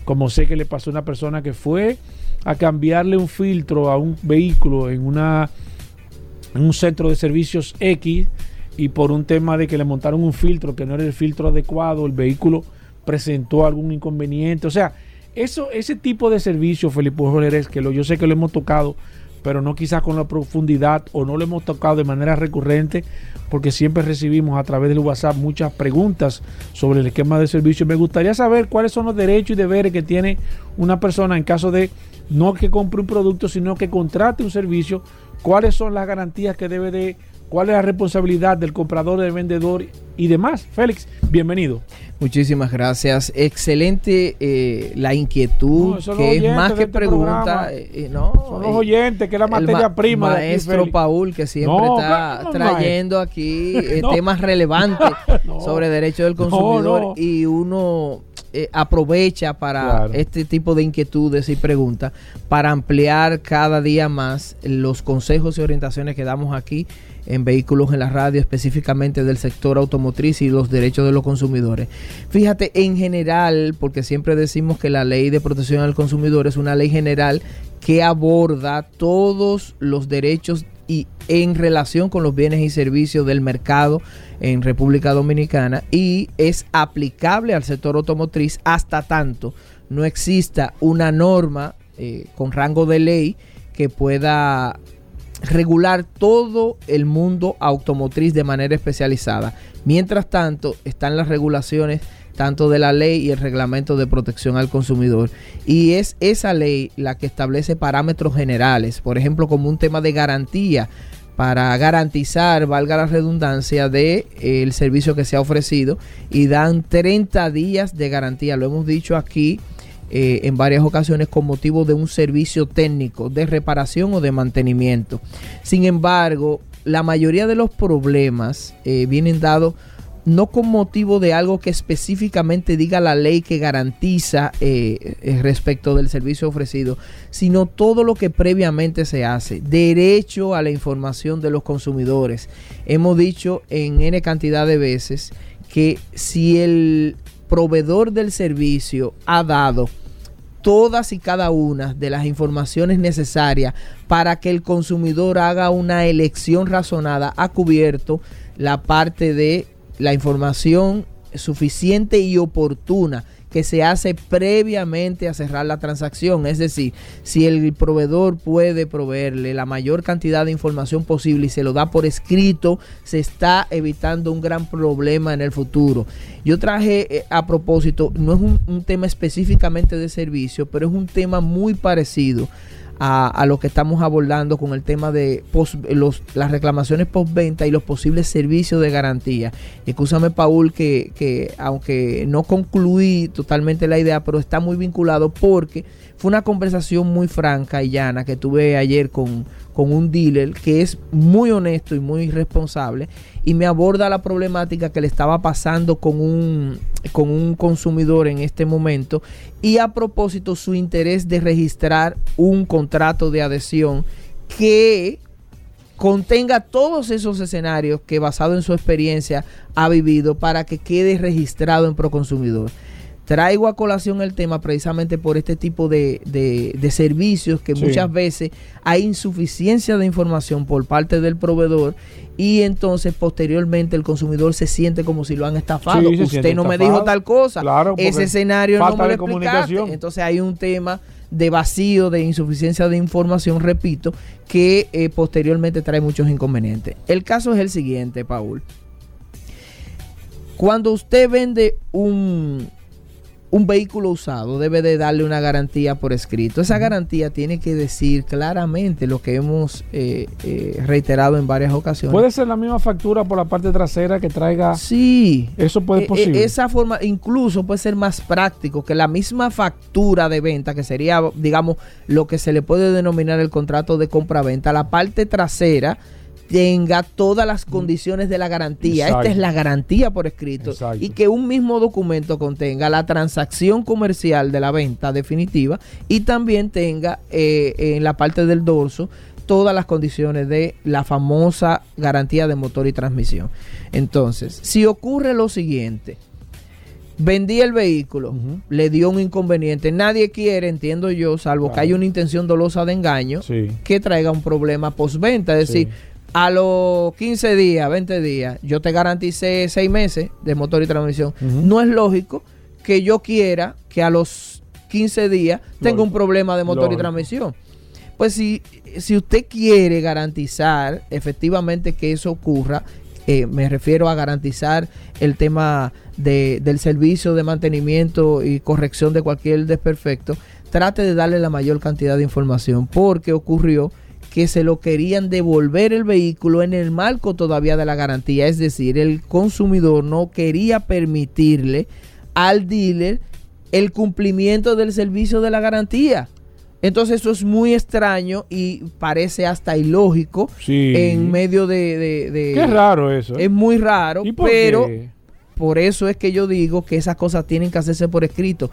como sé que le pasó a una persona que fue a cambiarle un filtro a un vehículo en una en un centro de servicios X y por un tema de que le montaron un filtro que no era el filtro adecuado, el vehículo presentó algún inconveniente. O sea, eso, ese tipo de servicio, Felipe Jorge, que lo, yo sé que lo hemos tocado, pero no quizás con la profundidad o no lo hemos tocado de manera recurrente, porque siempre recibimos a través del WhatsApp muchas preguntas sobre el esquema de servicio. Me gustaría saber cuáles son los derechos y deberes que tiene una persona en caso de no que compre un producto, sino que contrate un servicio, cuáles son las garantías que debe de cuál es la responsabilidad del comprador, del vendedor y demás. Félix, bienvenido. Muchísimas gracias. Excelente eh, la inquietud, que es más que este pregunta. Eh, eh, no, son los oyentes, que es la materia prima. Maestro Paul, que siempre está trayendo aquí <laughs> temas relevantes <laughs> sobre derechos del consumidor y uno aprovecha para este tipo de inquietudes y preguntas para ampliar cada día más los consejos y orientaciones que damos aquí en vehículos en la radio, específicamente del sector automotriz y los derechos de los consumidores. Fíjate, en general, porque siempre decimos que la ley de protección al consumidor es una ley general que aborda todos los derechos y en relación con los bienes y servicios del mercado en República Dominicana y es aplicable al sector automotriz hasta tanto no exista una norma eh, con rango de ley que pueda regular todo el mundo automotriz de manera especializada. Mientras tanto, están las regulaciones tanto de la ley y el reglamento de protección al consumidor. Y es esa ley la que establece parámetros generales, por ejemplo, como un tema de garantía para garantizar, valga la redundancia, de eh, el servicio que se ha ofrecido y dan 30 días de garantía. Lo hemos dicho aquí eh, en varias ocasiones con motivo de un servicio técnico de reparación o de mantenimiento. Sin embargo, la mayoría de los problemas eh, vienen dados no con motivo de algo que específicamente diga la ley que garantiza eh, respecto del servicio ofrecido, sino todo lo que previamente se hace. Derecho a la información de los consumidores. Hemos dicho en N cantidad de veces que si el proveedor del servicio ha dado todas y cada una de las informaciones necesarias para que el consumidor haga una elección razonada, ha cubierto la parte de la información suficiente y oportuna que se hace previamente a cerrar la transacción. Es decir, si el proveedor puede proveerle la mayor cantidad de información posible y se lo da por escrito, se está evitando un gran problema en el futuro. Yo traje eh, a propósito, no es un, tema específicamente de servicio, pero es un tema muy parecido a, lo que estamos abordando con el tema de los, las reclamaciones postventa y los posibles servicios de garantía. Escúchame, Paul, que, que aunque no concluí totalmente la idea, pero está muy vinculado porque fue una conversación muy franca y llana que tuve ayer con, con un dealer que es muy honesto y muy responsable y me aborda la problemática que le estaba pasando con un, con un consumidor en este momento y a propósito su interés de registrar un contrato de adhesión que contenga todos esos escenarios que basado en su experiencia ha vivido para que quede registrado en Proconsumidor. Traigo a colación el tema precisamente por este tipo de, de, servicios que muchas veces hay insuficiencia de información por parte del proveedor y entonces posteriormente el consumidor se siente como si lo han estafado. Usted no me dijo tal cosa, ese escenario no me lo explicaste. Entonces hay un tema de vacío, de insuficiencia de información, repito, que eh, posteriormente trae muchos inconvenientes. El caso es el siguiente, Paul. Cuando usted vende un, un vehículo usado debe de darle una garantía por escrito. Esa garantía tiene que decir claramente lo que hemos eh, eh, reiterado en varias ocasiones. ¿Puede ser la misma factura por la parte trasera que traiga? Sí. Eso puede ser eh, posible. esa forma incluso puede ser más práctico que la misma factura de venta, que sería, digamos, lo que se le puede denominar el contrato de compra-venta. La parte trasera tenga todas las condiciones de la garantía. Esta es la garantía por escrito. Y que un mismo documento contenga la transacción comercial de la venta definitiva y también tenga eh, en la parte del dorso todas las condiciones de la famosa garantía de motor y transmisión. Entonces, si ocurre lo siguiente, vendí el vehículo, le dio un inconveniente, nadie quiere, entiendo yo, salvo que haya una intención dolosa de engaño, que traiga un problema postventa, es decir, a los 15 días, 20 días, yo te garanticé 6 meses de motor y transmisión. No es lógico que yo quiera que a los 15 días tengo un problema de motor y transmisión. Pues si, si usted quiere garantizar efectivamente que eso ocurra, eh, me refiero a garantizar el tema de, del servicio de mantenimiento y corrección de cualquier desperfecto, trate de darle la mayor cantidad de información porque ocurrió que se lo querían devolver el vehículo en el marco todavía de la garantía, es decir, el consumidor no quería permitirle al dealer el cumplimiento del servicio de la garantía. Entonces eso es muy extraño y parece hasta ilógico en medio de, de, Qué raro eso. ¿eh? Es muy raro, pero por eso es que yo digo que esas cosas tienen que hacerse por escrito.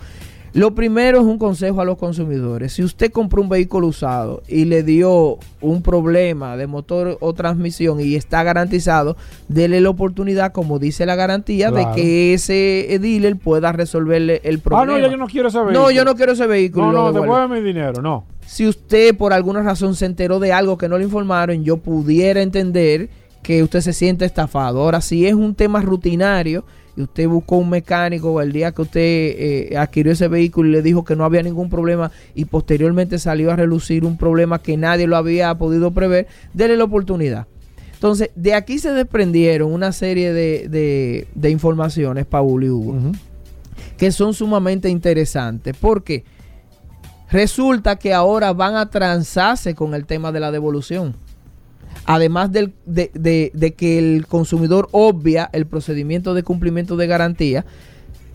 Lo primero es un consejo a los consumidores. Si usted compró un vehículo usado y le dio un problema de motor o transmisión y está garantizado, dele la oportunidad, como dice la garantía, de que ese dealer pueda resolverle el problema. Ah, no, yo no quiero ese vehículo. No, yo no quiero ese vehículo. No, no, devuelve mi dinero, no. Si usted por alguna razón se enteró de algo que no le informaron, yo pudiera entender que usted se siente estafado. Ahora, si es un tema rutinario y usted buscó un mecánico el día que usted eh, adquirió ese vehículo y le dijo que no había ningún problema y posteriormente salió a relucir un problema que nadie lo había podido prever, déle la oportunidad. Entonces, de aquí se desprendieron una serie de, de, informaciones, Paul y Hugo, que son sumamente interesantes. porque Resulta que ahora van a transarse con el tema de la devolución además de, que el consumidor obvia el procedimiento de cumplimiento de garantía,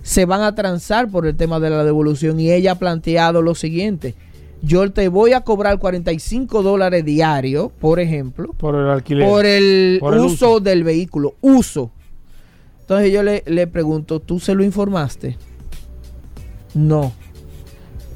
se van a transar por el tema de la devolución y ella ha planteado lo siguiente. Yo te voy a cobrar 45 dólares diarios, por ejemplo, por el alquiler, por el, uso, del vehículo, uso. Entonces yo le, le pregunto, ¿tú se lo informaste? No.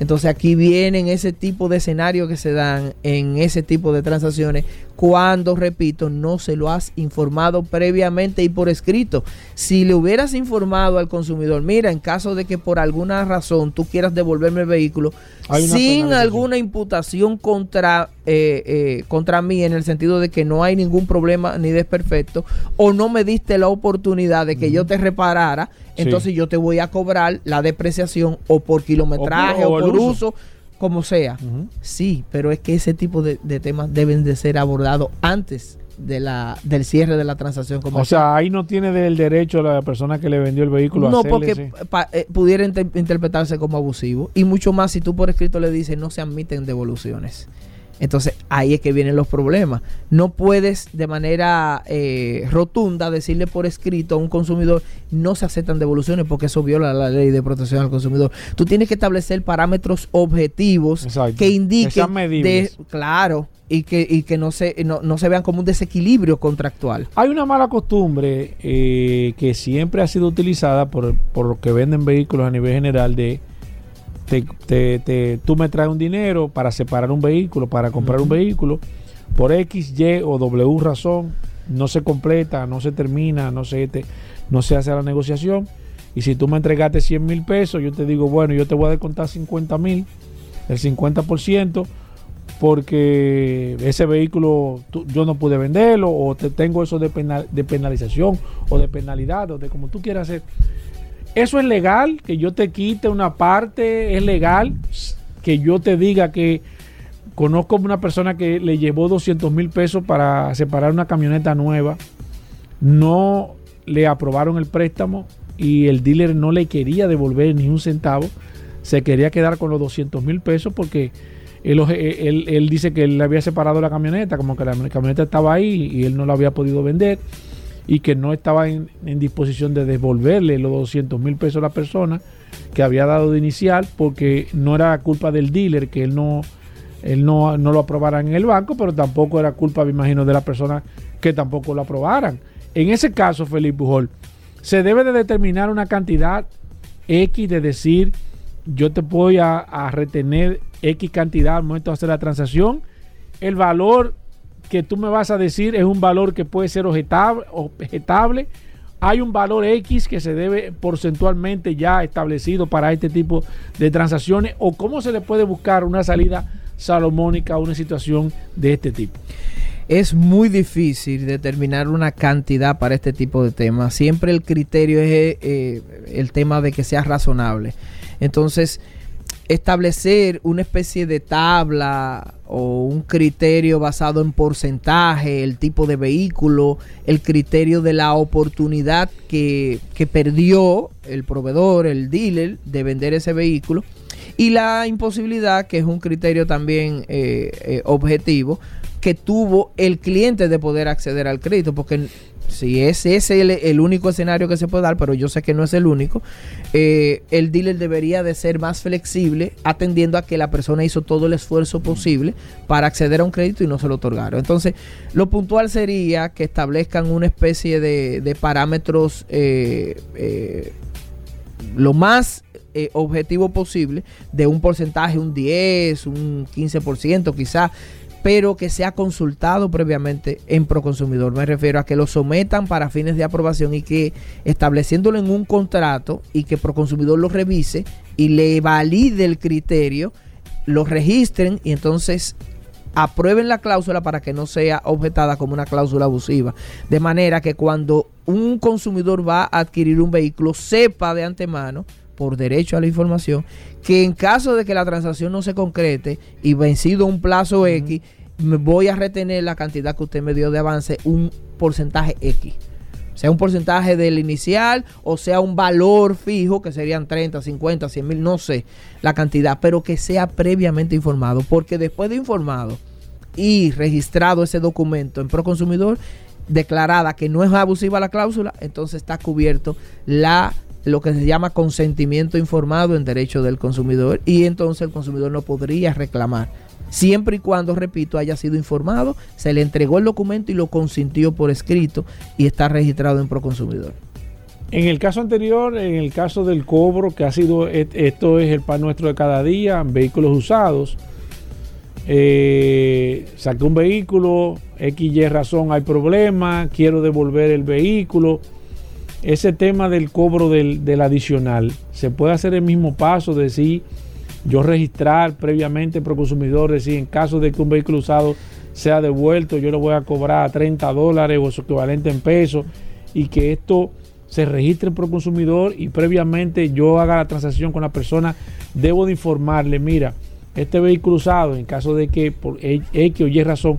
Entonces aquí vienen ese tipo de escenarios que se dan en ese tipo de transacciones cuando, repito, no se lo has informado previamente y por escrito. Si le hubieras informado al consumidor, mira, en caso de que por alguna razón tú quieras devolverme el vehículo sin alguna imputación contra, eh, eh, contra mí, en el sentido de que no hay ningún problema ni desperfecto, o no me diste la oportunidad de que yo te reparara, entonces yo te voy a cobrar la depreciación o por kilometraje o por, uso. Como sea. Sí, pero es que ese tipo de, temas deben de ser abordados antes de la, del cierre de la transacción comercial. O sea, ahí no tiene el derecho la persona que le vendió el vehículo no, a porque eh, pudiera interpretarse como abusivo. Y mucho más si tú por escrito le dices no se admiten devoluciones. Entonces ahí es que vienen los problemas. No puedes de manera eh, rotunda decirle por escrito a un consumidor no se aceptan devoluciones porque eso viola la ley de protección al consumidor. Tú tienes que establecer parámetros objetivos que indiquen de, claro y que, y que no, se, no, se vean como un desequilibrio contractual. Hay una mala costumbre eh, que siempre ha sido utilizada por, por los que venden vehículos a nivel general de te, tú me traes un dinero para separar un vehículo, para comprar un vehículo, por X, Y o W razón, no se completa, no se termina, no se, no se hace la negociación. Y si tú me entregaste 100 mil pesos, yo te digo, bueno, yo te voy a descontar 50 mil, el 50%, porque ese vehículo yo no pude venderlo, o te tengo eso de, de penalización, o de penalidad, o de como tú quieras hacer. Eso es legal, que yo te quite una parte, es legal que yo te diga que conozco una persona que le llevó 200 mil pesos para separar una camioneta nueva, no le aprobaron el préstamo y el dealer no le quería devolver ni un centavo, se quería quedar con los 200 mil pesos porque él, él, él, dice que él le había separado la camioneta, como que la camioneta estaba ahí y él no la había podido vender y que no estaba en, disposición de devolverle los 200 mil pesos a la persona que había dado de inicial porque no era culpa del dealer que él no él no, no lo aprobara en el banco, pero tampoco era culpa, me imagino, de la persona que tampoco lo aprobaran. En ese caso, Felipe Pujol, se debe de determinar una cantidad X de decir, yo te voy a, a retener X cantidad al momento de hacer la transacción. El valor que tú me vas a decir es un valor que puede ser objetable, Hay un valor X que se debe porcentualmente ya establecido para este tipo de transacciones o cómo se le puede buscar una salida salomónica a una situación de este tipo. Es muy difícil determinar una cantidad para este tipo de temas. Siempre el criterio es eh, el tema de que sea razonable. Entonces, establecer una especie de tabla o un criterio basado en porcentaje, el tipo de vehículo, el criterio de la oportunidad que, perdió el proveedor, el dealer, de vender ese vehículo, y la imposibilidad, que es un criterio también eh, eh, objetivo, que tuvo el cliente de poder acceder al crédito, porque si ese es el, único escenario que se puede dar, pero yo sé que no es el único, eh, el dealer debería de ser más flexible atendiendo a que la persona hizo todo el esfuerzo posible para acceder a un crédito y no se lo otorgaron. Entonces, lo puntual sería que establezcan una especie de, parámetros eh, eh, lo más objetivo posible de un porcentaje, un 10, un 15% quizás pero que sea consultado previamente en Proconsumidor. Me refiero a que lo sometan para fines de aprobación y que estableciéndolo en un contrato y que Proconsumidor lo revise y le valide el criterio, lo registren y entonces aprueben la cláusula para que no sea objetada como una cláusula abusiva. De manera que cuando un consumidor va a adquirir un vehículo, sepa de antemano por derecho a la información, que en caso de que la transacción no se concrete y vencido un plazo X, me voy a retener la cantidad que usted me dio de avance, un porcentaje X. Sea un porcentaje del inicial o sea un valor fijo, que serían 30, 50, 100 mil, no sé la cantidad, pero que sea previamente informado, porque después de informado y registrado ese documento en Proconsumidor, declarada que no es abusiva la cláusula, entonces está cubierto la lo que se llama consentimiento informado en derecho del consumidor y entonces el consumidor no podría reclamar. Siempre y cuando, repito, haya sido informado, se le entregó el documento y lo consintió por escrito y está registrado en Proconsumidor. En el caso anterior, en el caso del cobro, que ha sido, esto es el pan nuestro de cada día, vehículos usados, eh, saqué un vehículo, X, Y razón, hay problema, quiero devolver el vehículo ese tema del cobro del, adicional, se puede hacer el mismo paso, de decir, yo registrar previamente pro consumidor, decir, en caso de que un vehículo usado sea devuelto, yo lo voy a cobrar a 30 dólares o su equivalente en pesos, y que esto se registre en pro consumidor y previamente yo haga la transacción con la persona, debo de informarle, mira, este vehículo usado, en caso de que por X o Y razón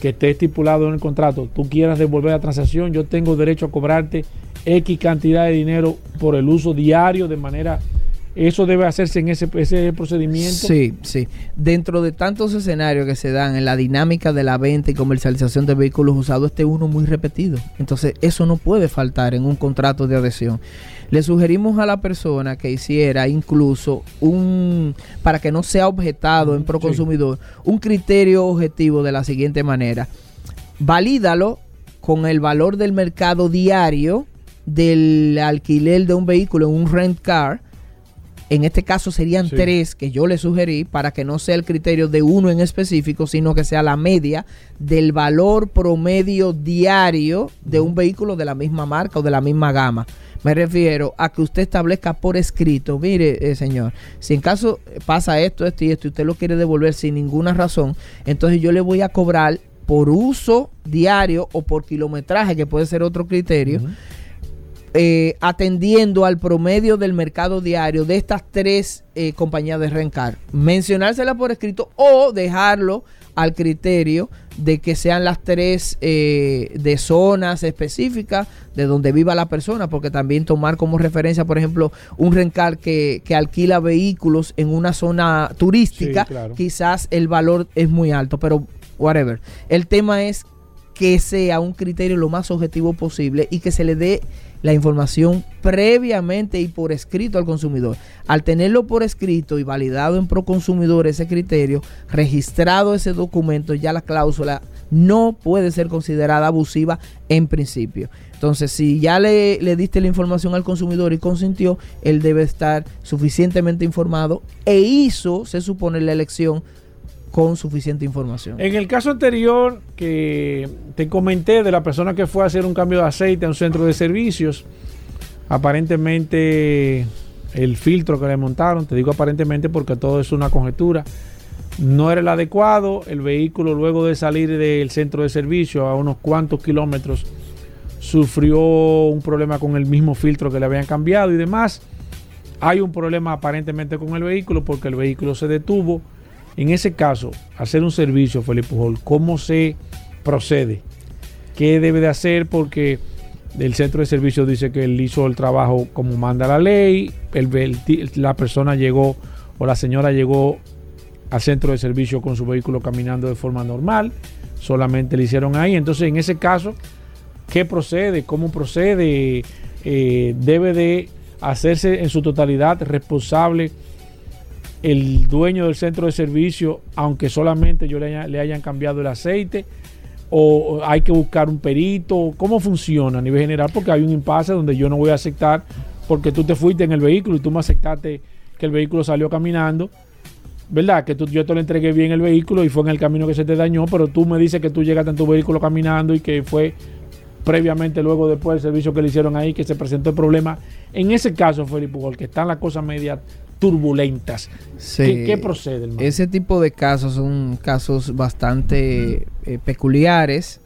que esté estipulado en el contrato, tú quieras devolver la transacción, yo tengo derecho a cobrarte X cantidad de dinero por el uso diario de manera ¿Eso debe hacerse en ese, ese, procedimiento? Sí, sí. Dentro de tantos escenarios que se dan en la dinámica de la venta y comercialización de vehículos usados, este uno muy repetido. Entonces, eso no puede faltar en un contrato de adhesión. Le sugerimos a la persona que hiciera incluso un, para que no sea objetado en Proconsumidor, un criterio objetivo de la siguiente manera. Valídalo con el valor del mercado diario del alquiler de un vehículo en un rent car. En este caso serían tres que yo le sugerí para que no sea el criterio de uno en específico, sino que sea la media del valor promedio diario de un vehículo de la misma marca o de la misma gama. Me refiero a que usted establezca por escrito, mire, eh, señor, si en caso pasa esto, esto y esto, y usted lo quiere devolver sin ninguna razón, entonces yo le voy a cobrar por uso diario o por kilometraje, que puede ser otro criterio. Eh, atendiendo al promedio del mercado diario de estas tres eh, compañías de rencar. Mencionársela por escrito o dejarlo al criterio de que sean las tres eh, de zonas específicas de donde viva la persona, porque también tomar como referencia, por ejemplo, un rencar que, alquila vehículos en una zona turística, quizás el valor es muy alto, pero whatever. El tema es que sea un criterio lo más objetivo posible y que se le dé la información previamente y por escrito al consumidor. Al tenerlo por escrito y validado en Proconsumidor ese criterio, registrado ese documento, ya la cláusula no puede ser considerada abusiva en principio. Entonces, si ya le, le, diste la información al consumidor y consintió, él debe estar suficientemente informado e hizo, se supone, la elección con suficiente información. En el caso anterior que te comenté de la persona que fue a hacer un cambio de aceite a un centro de servicios, aparentemente el filtro que le montaron, te digo aparentemente porque todo es una conjetura, no era el adecuado, el vehículo luego de salir del centro de servicio a unos cuantos kilómetros sufrió un problema con el mismo filtro que le habían cambiado y demás. hay un problema aparentemente con el vehículo porque el vehículo se detuvo. En ese caso, hacer un servicio, Felipe Pujol, ¿cómo se procede? ¿Qué debe de hacer? Porque el centro de servicio dice que él hizo el trabajo como manda la ley, la persona llegó o la señora llegó al centro de servicio con su vehículo caminando de forma normal, solamente le hicieron ahí. Entonces, en ese caso, ¿qué procede? ¿Cómo procede? Eh, debe de hacerse en su totalidad responsable el dueño del centro de servicio, aunque solamente yo le, le hayan cambiado el aceite, o hay que buscar un perito, ¿cómo funciona a nivel general? Porque hay un impasse donde yo no voy a aceptar, porque tú te fuiste en el vehículo y tú me aceptaste que el vehículo salió caminando, ¿verdad? Que tú, yo te lo entregué bien el vehículo y fue en el camino que se te dañó, pero tú me dices que tú llegaste en tu vehículo caminando y que fue previamente, luego después del servicio que le hicieron ahí, que se presentó el problema. En ese caso, Felipe Pujol, que están las cosas medias turbulentas. ¿Qué, procede? Ese tipo de casos son casos bastante eh, peculiares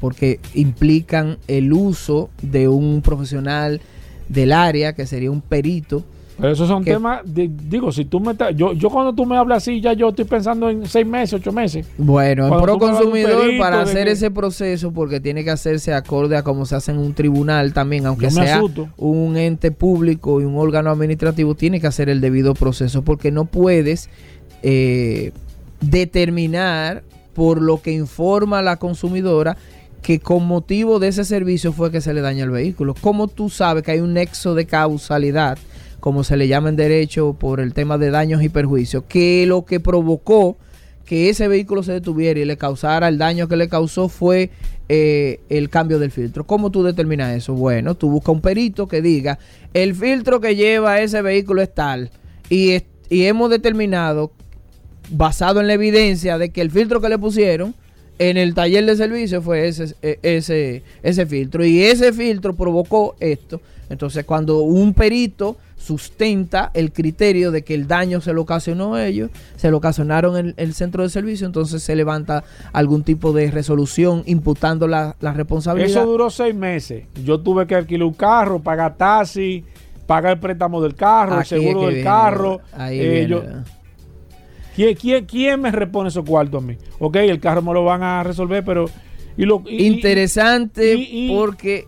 porque implican el uso de un profesional del área, que sería un perito, pero esos son temas, digo, si tú me estás, yo, yo cuando tú me hablas así, ya yo estoy pensando en seis meses, ocho meses. Bueno, el pro consumidor para hacer ese proceso, porque tiene que hacerse acorde a cómo se hace en un tribunal también, aunque sea un ente público y un órgano administrativo, tiene que hacer el debido proceso, porque no puedes eh, determinar por lo que informa la consumidora que con motivo de ese servicio fue que se le daña el vehículo. ¿Cómo tú sabes que hay un nexo de causalidad? Como se le llama en derecho, por el tema de daños y perjuicios, que lo que provocó que ese vehículo se detuviera y le causara el daño que le causó fue eh, el cambio del filtro. ¿Cómo tú determinas eso? Bueno, tú buscas un perito que diga, el filtro que lleva ese vehículo es tal y, y hemos determinado, basado en la evidencia de que el filtro que le pusieron, en el taller de servicio fue ese, e, ese, ese filtro. Y ese filtro provocó esto. Entonces, cuando un perito sustenta el criterio de que el daño se lo ocasionó a ellos, se lo ocasionaron en el centro de servicio, entonces se levanta algún tipo de resolución imputando la, responsabilidad. Eso duró seis meses. Yo tuve que alquilar un carro, pagar taxi, pagar el préstamo del carro, el seguro del carro. Ahí ¿quién, quién, me repone esos cuartos a mí? Ok, el carro me lo van a resolver, pero... Y lo, Interesante porque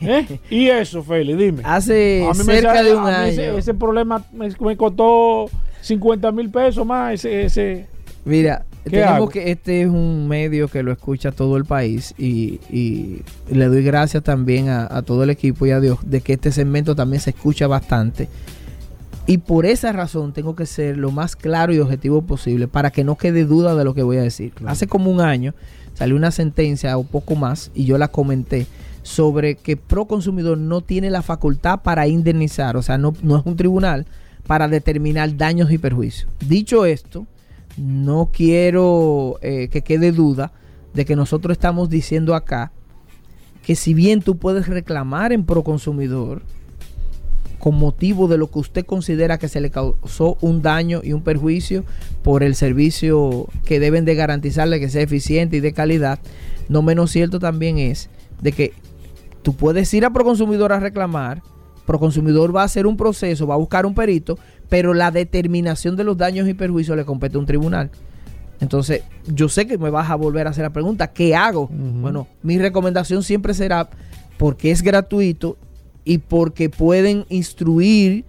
¿Eh? Y eso, Feli, dime. Hace cerca de un año. Ese, problema me, costó 50 mil pesos más. Ese, ese. Mira, tenemos que este es un medio que lo escucha todo el país y, le doy gracias también a, todo el equipo y a Dios de que este segmento también se escucha bastante. Y por esa razón tengo que ser lo más claro y objetivo posible para que no quede duda de lo que voy a decir. Hace como un año salió una sentencia o poco más y yo la comenté sobre que Proconsumidor no tiene la facultad para indemnizar, o sea, no, no es un tribunal para determinar daños y perjuicios. Dicho esto, no quiero eh, que quede duda de que nosotros estamos diciendo acá que si bien tú puedes reclamar en Proconsumidor con motivo de lo que usted considera que se le causó un daño y un perjuicio por el servicio que deben de garantizarle que sea eficiente y de calidad, no menos cierto también es de que Tú puedes ir a Proconsumidor a reclamar, Proconsumidor va a hacer un proceso, va a buscar un perito, pero la determinación de los daños y perjuicios le compete a un tribunal. Entonces, yo sé que me vas a volver a hacer la pregunta, ¿qué hago? Bueno, mi recomendación siempre será, porque es gratuito y porque pueden instruir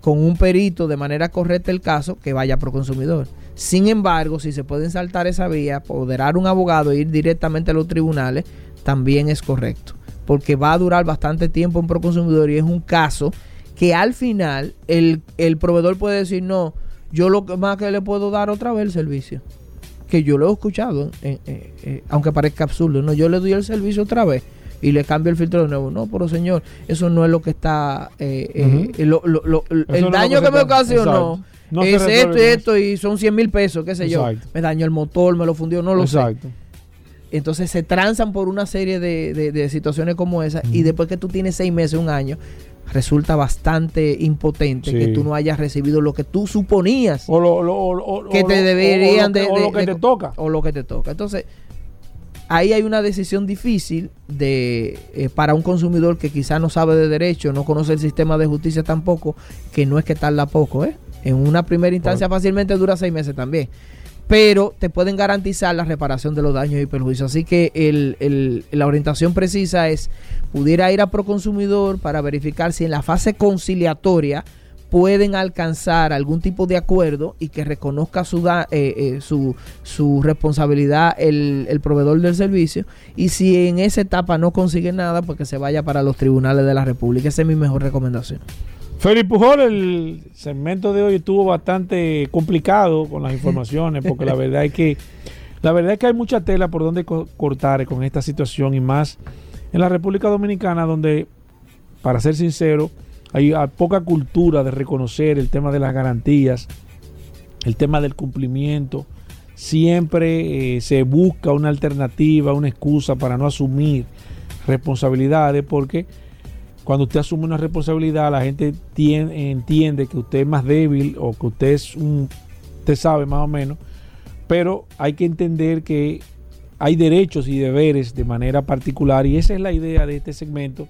con un perito de manera correcta el caso, que vaya a Proconsumidor. Sin embargo, si se pueden saltar esa vía, apoderar un abogado e ir directamente a los tribunales, también es correcto porque va a durar bastante tiempo en Proconsumidor y es un caso que al final el, proveedor puede decir, no, yo lo más que le puedo dar otra vez el servicio. Que yo lo he escuchado, eh, eh, eh, aunque parezca absurdo, no, yo le doy el servicio otra vez y le cambio el filtro de nuevo. No, pero señor, eso no es lo que está. el daño que, me ocasionó es esto y esto y son 100 mil pesos, qué sé yo. Me dañó el motor, me lo fundió, no lo Exacto. sé. Entonces se transan por una serie de, situaciones como esa y después que tú tienes seis meses, un año, resulta bastante impotente que tú no hayas recibido lo que tú suponías o lo, que te deberían de, o lo que te toca o lo que te toca entonces ahí hay una decisión difícil de eh, para un consumidor que quizá no sabe de derecho, no conoce el sistema de justicia tampoco, que no es que tarda poco, ¿eh? En una primera instancia fácilmente dura seis meses también. Pero te pueden garantizar la reparación de los daños y perjuicios. Así que el, la orientación precisa es, pudiera ir a Proconsumidor para verificar si en la fase conciliatoria pueden alcanzar algún tipo de acuerdo y que reconozca su, eh, eh, su, su, responsabilidad el, el, proveedor del servicio y si en esa etapa no consigue nada, pues que se vaya para los tribunales de la República. Esa es mi mejor recomendación. Felipe Pujol, el segmento de hoy estuvo bastante complicado con las <laughs> informaciones porque la verdad es que la verdad es que hay mucha tela por donde cortar con esta situación y más en la República Dominicana donde, para ser sincero, hay poca cultura de reconocer el tema de las garantías, el tema del cumplimiento. Siempre eh, se busca una alternativa, una excusa para no asumir responsabilidades, porque cuando usted asume una responsabilidad, la gente entiende que usted es más débil o que usted es un, usted sabe más o menos, pero hay que entender que hay derechos y deberes de manera particular y esa es la idea de este segmento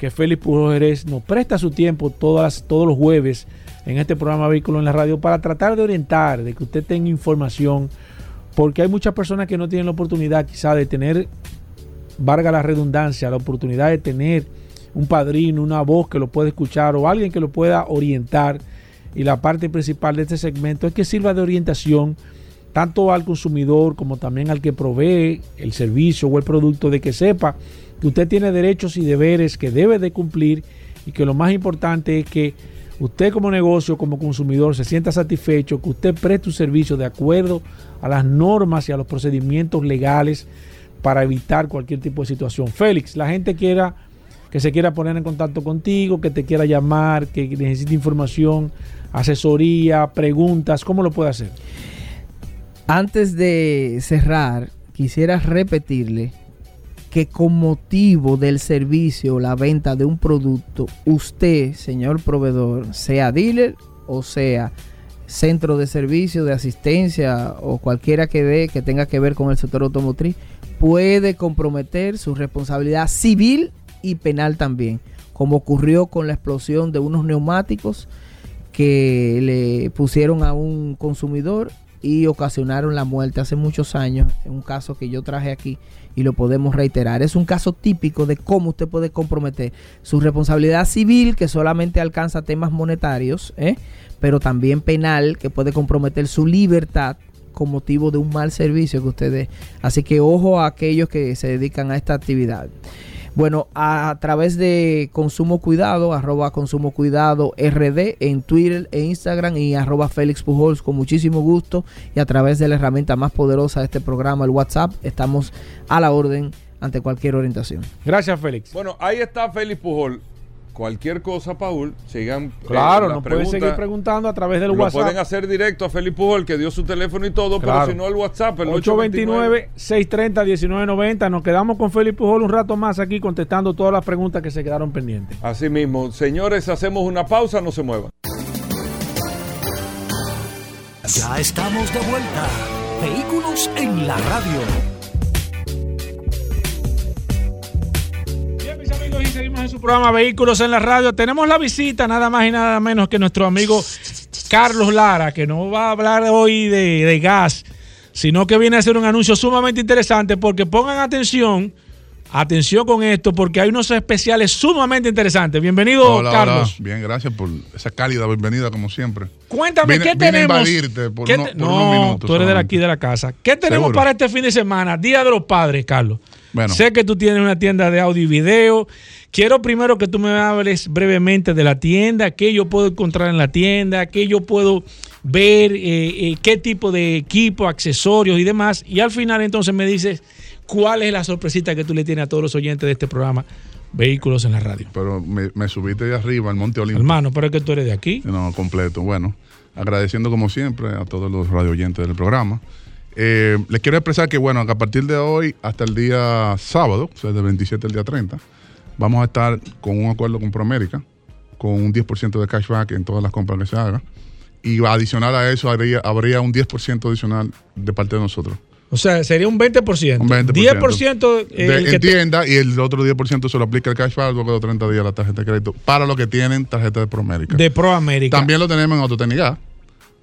que Félix Pujol nos presta su tiempo todos los jueves en este programa Vehículo en la Radio para tratar de orientar, de que usted tenga información, porque hay muchas personas que no tienen la oportunidad quizá de tener, valga la redundancia, la oportunidad de tener un padrino, una voz que lo pueda escuchar o alguien que lo pueda orientar. Y la parte principal de este segmento es que sirva de orientación tanto al consumidor como también al que provee el servicio o el producto, de que sepa que usted tiene derechos y deberes que debe de cumplir y que lo más importante es que usted como negocio, como consumidor, se sienta satisfecho, que usted preste un servicio de acuerdo a las normas y a los procedimientos legales para evitar cualquier tipo de situación. Félix, la gente quiera que se quiera poner en contacto contigo, que te quiera llamar, que necesite información, asesoría, preguntas, ¿cómo lo puede hacer? Antes de cerrar, quisiera repetirle que con motivo del servicio o la venta de un producto, usted, señor proveedor, sea dealer o sea centro de servicio, de asistencia o cualquiera que dé que tenga que ver con el sector automotriz, puede comprometer su responsabilidad civil y penal también, como ocurrió con la explosión de unos neumáticos que le pusieron a un consumidor y ocasionaron la muerte hace muchos años, un caso que yo traje aquí y lo podemos reiterar. Es un caso típico de cómo usted puede comprometer su responsabilidad civil, que solamente alcanza temas monetarios, ¿eh? pero también penal, que puede comprometer su libertad con motivo de un mal servicio que usted dé. Así que ojo a aquellos que se dedican a esta actividad. Bueno, a, través de Consumo Cuidado, arroba Consumo Cuidado RD en Twitter e Instagram y arroba Félix Pujols con muchísimo gusto y a través de la herramienta más poderosa de este programa, el WhatsApp, estamos a la orden ante cualquier orientación. Gracias, Félix. Bueno, ahí está Félix Pujol cualquier cosa, Paul, sigan. Eh, claro, nos pueden seguir preguntando a través del WhatsApp. Lo pueden hacer directo a Felipe Pujol, que dio su teléfono y todo, pero si no, el WhatsApp, el 829-630-1990. Nos quedamos con Felipe Pujol un rato más aquí contestando todas las preguntas que se quedaron pendientes. Así mismo. Señores, hacemos una pausa, no se muevan. Ya estamos de vuelta. Vehículos en la radio. Seguimos en su programa Vehículos en la Radio. Tenemos la visita nada más y nada menos que nuestro amigo Carlos Lara, que no va a hablar hoy de, gas, sino que viene a hacer un anuncio sumamente interesante porque pongan atención. Atención con esto, porque hay unos especiales sumamente interesantes. Bienvenido, Carlos. Bien, gracias por esa cálida bienvenida, como siempre. Cuéntame, ¿qué tenemos? no, tú eres de aquí de la casa. ¿Qué tenemos para este fin de semana? Día de los Padres, Carlos. Sé que tú tienes una tienda de audio y video. Quiero primero que tú me hables brevemente de la tienda, qué yo puedo encontrar en la tienda, qué yo puedo ver, eh, eh, qué tipo de equipo, accesorios y demás. Y al final entonces me dices cuál es la sorpresita que tú le tienes a todos los oyentes de este programa. Vehículos en la radio. Pero me, subiste de arriba al Monte Olímpico. Hermano, pero es que tú eres de aquí. No, completo. Bueno, agradeciendo como siempre a todos los radio oyentes del programa. Eh, les quiero expresar que, bueno, que a partir de hoy hasta el día sábado, o sea, del 27 al día 30, vamos a estar con un acuerdo con ProAmérica, con un 10% de cashback en todas las compras que se hagan. Y adicional a eso, habría, habría un 10% adicional de parte de nosotros. O sea, sería un 20%. Un 20%. 10% De- el que en te- tienda y el otro 10% se lo aplica el cashback luego de 30 días la tarjeta de crédito para los que tienen tarjeta de Promérica. de Pro América. También lo tenemos en Autotécnica.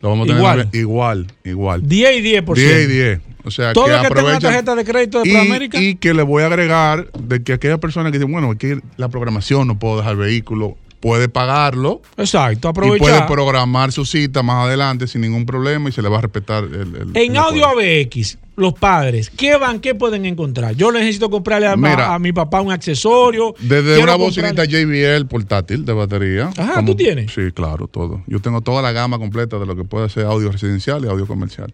Lo vamos a tener Igual. igual, igual. 10 y 10%. 10 y 10. O sea, Todo que que aprovechan- tarjeta de crédito de y, Pro América. y que le voy a agregar de que aquella persona que dice, bueno, es que la programación no puedo dejar el vehículo, puede pagarlo Exacto, y puede aprovechar. programar su cita más adelante sin ningún problema y se le va a respetar el, el- En el audio. ABX, los padres, ¿qué van, qué pueden encontrar? Yo necesito comprarle a, Mira. a mi papá un accesorio. Desde una bocinita JBL portátil de batería. Ajá, ¿tú tienes? Sí, claro, todo. Yo tengo toda la gama completa de lo que puede ser audio residencial y audio comercial.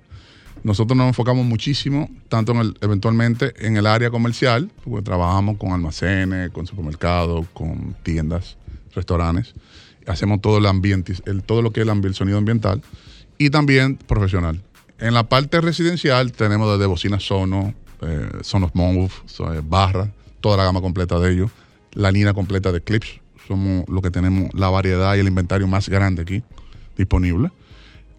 Nosotros nos enfocamos muchísimo, tanto en el, eventualmente en el área comercial, porque trabajamos con almacenes, con supermercados, con tiendas, restaurantes. Hacemos todo el ambiente, todo lo que es el, sonido ambiental y también profesional. En la parte residencial tenemos desde bocinas Sono, eh, Sonos Move, eh, barra, toda la gama completa de ellos, la línea completa de clips. Somos lo que tenemos la variedad y el inventario más grande aquí disponible.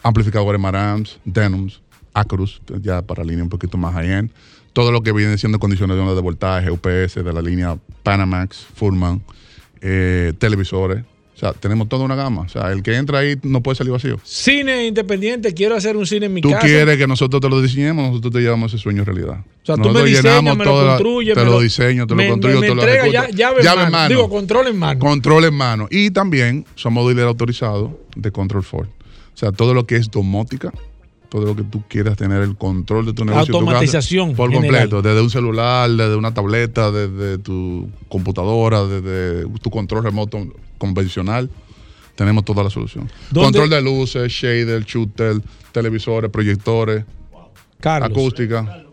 Amplificadores Marantz, Denims, Acrus, ya para línea un poquito más high-end. Todo lo que viene siendo condiciones de voltaje, UPS, de la línea Panamax, Furman, eh, televisores. O sea, tenemos toda una gama. O sea, el que entra ahí no puede salir vacío. Cine independiente, quiero hacer un cine en mi Tú casa. quieres que nosotros te lo diseñemos, nosotros te llevamos ese sueño realidad. O sea, tú me diseñas, me lo construyes. Te lo diseño, te me- lo construyo, me, te me lo entrega ejecuto. ya, llave, en Llave en mano. mano. Digo, control en mano. Control en mano. Y también somos dealer autorizados de Control Ford. O sea, todo lo que es domótica, todo lo que tú quieras tener el control de tu negocio. tu Automatización por general. completo. Desde un celular, desde una tableta, desde tu computadora, desde tu control remoto convencional. Tenemos toda la solución. ¿Dónde- Control de luces, shader, shooter, televisores, proyectores, Carlos, acústica.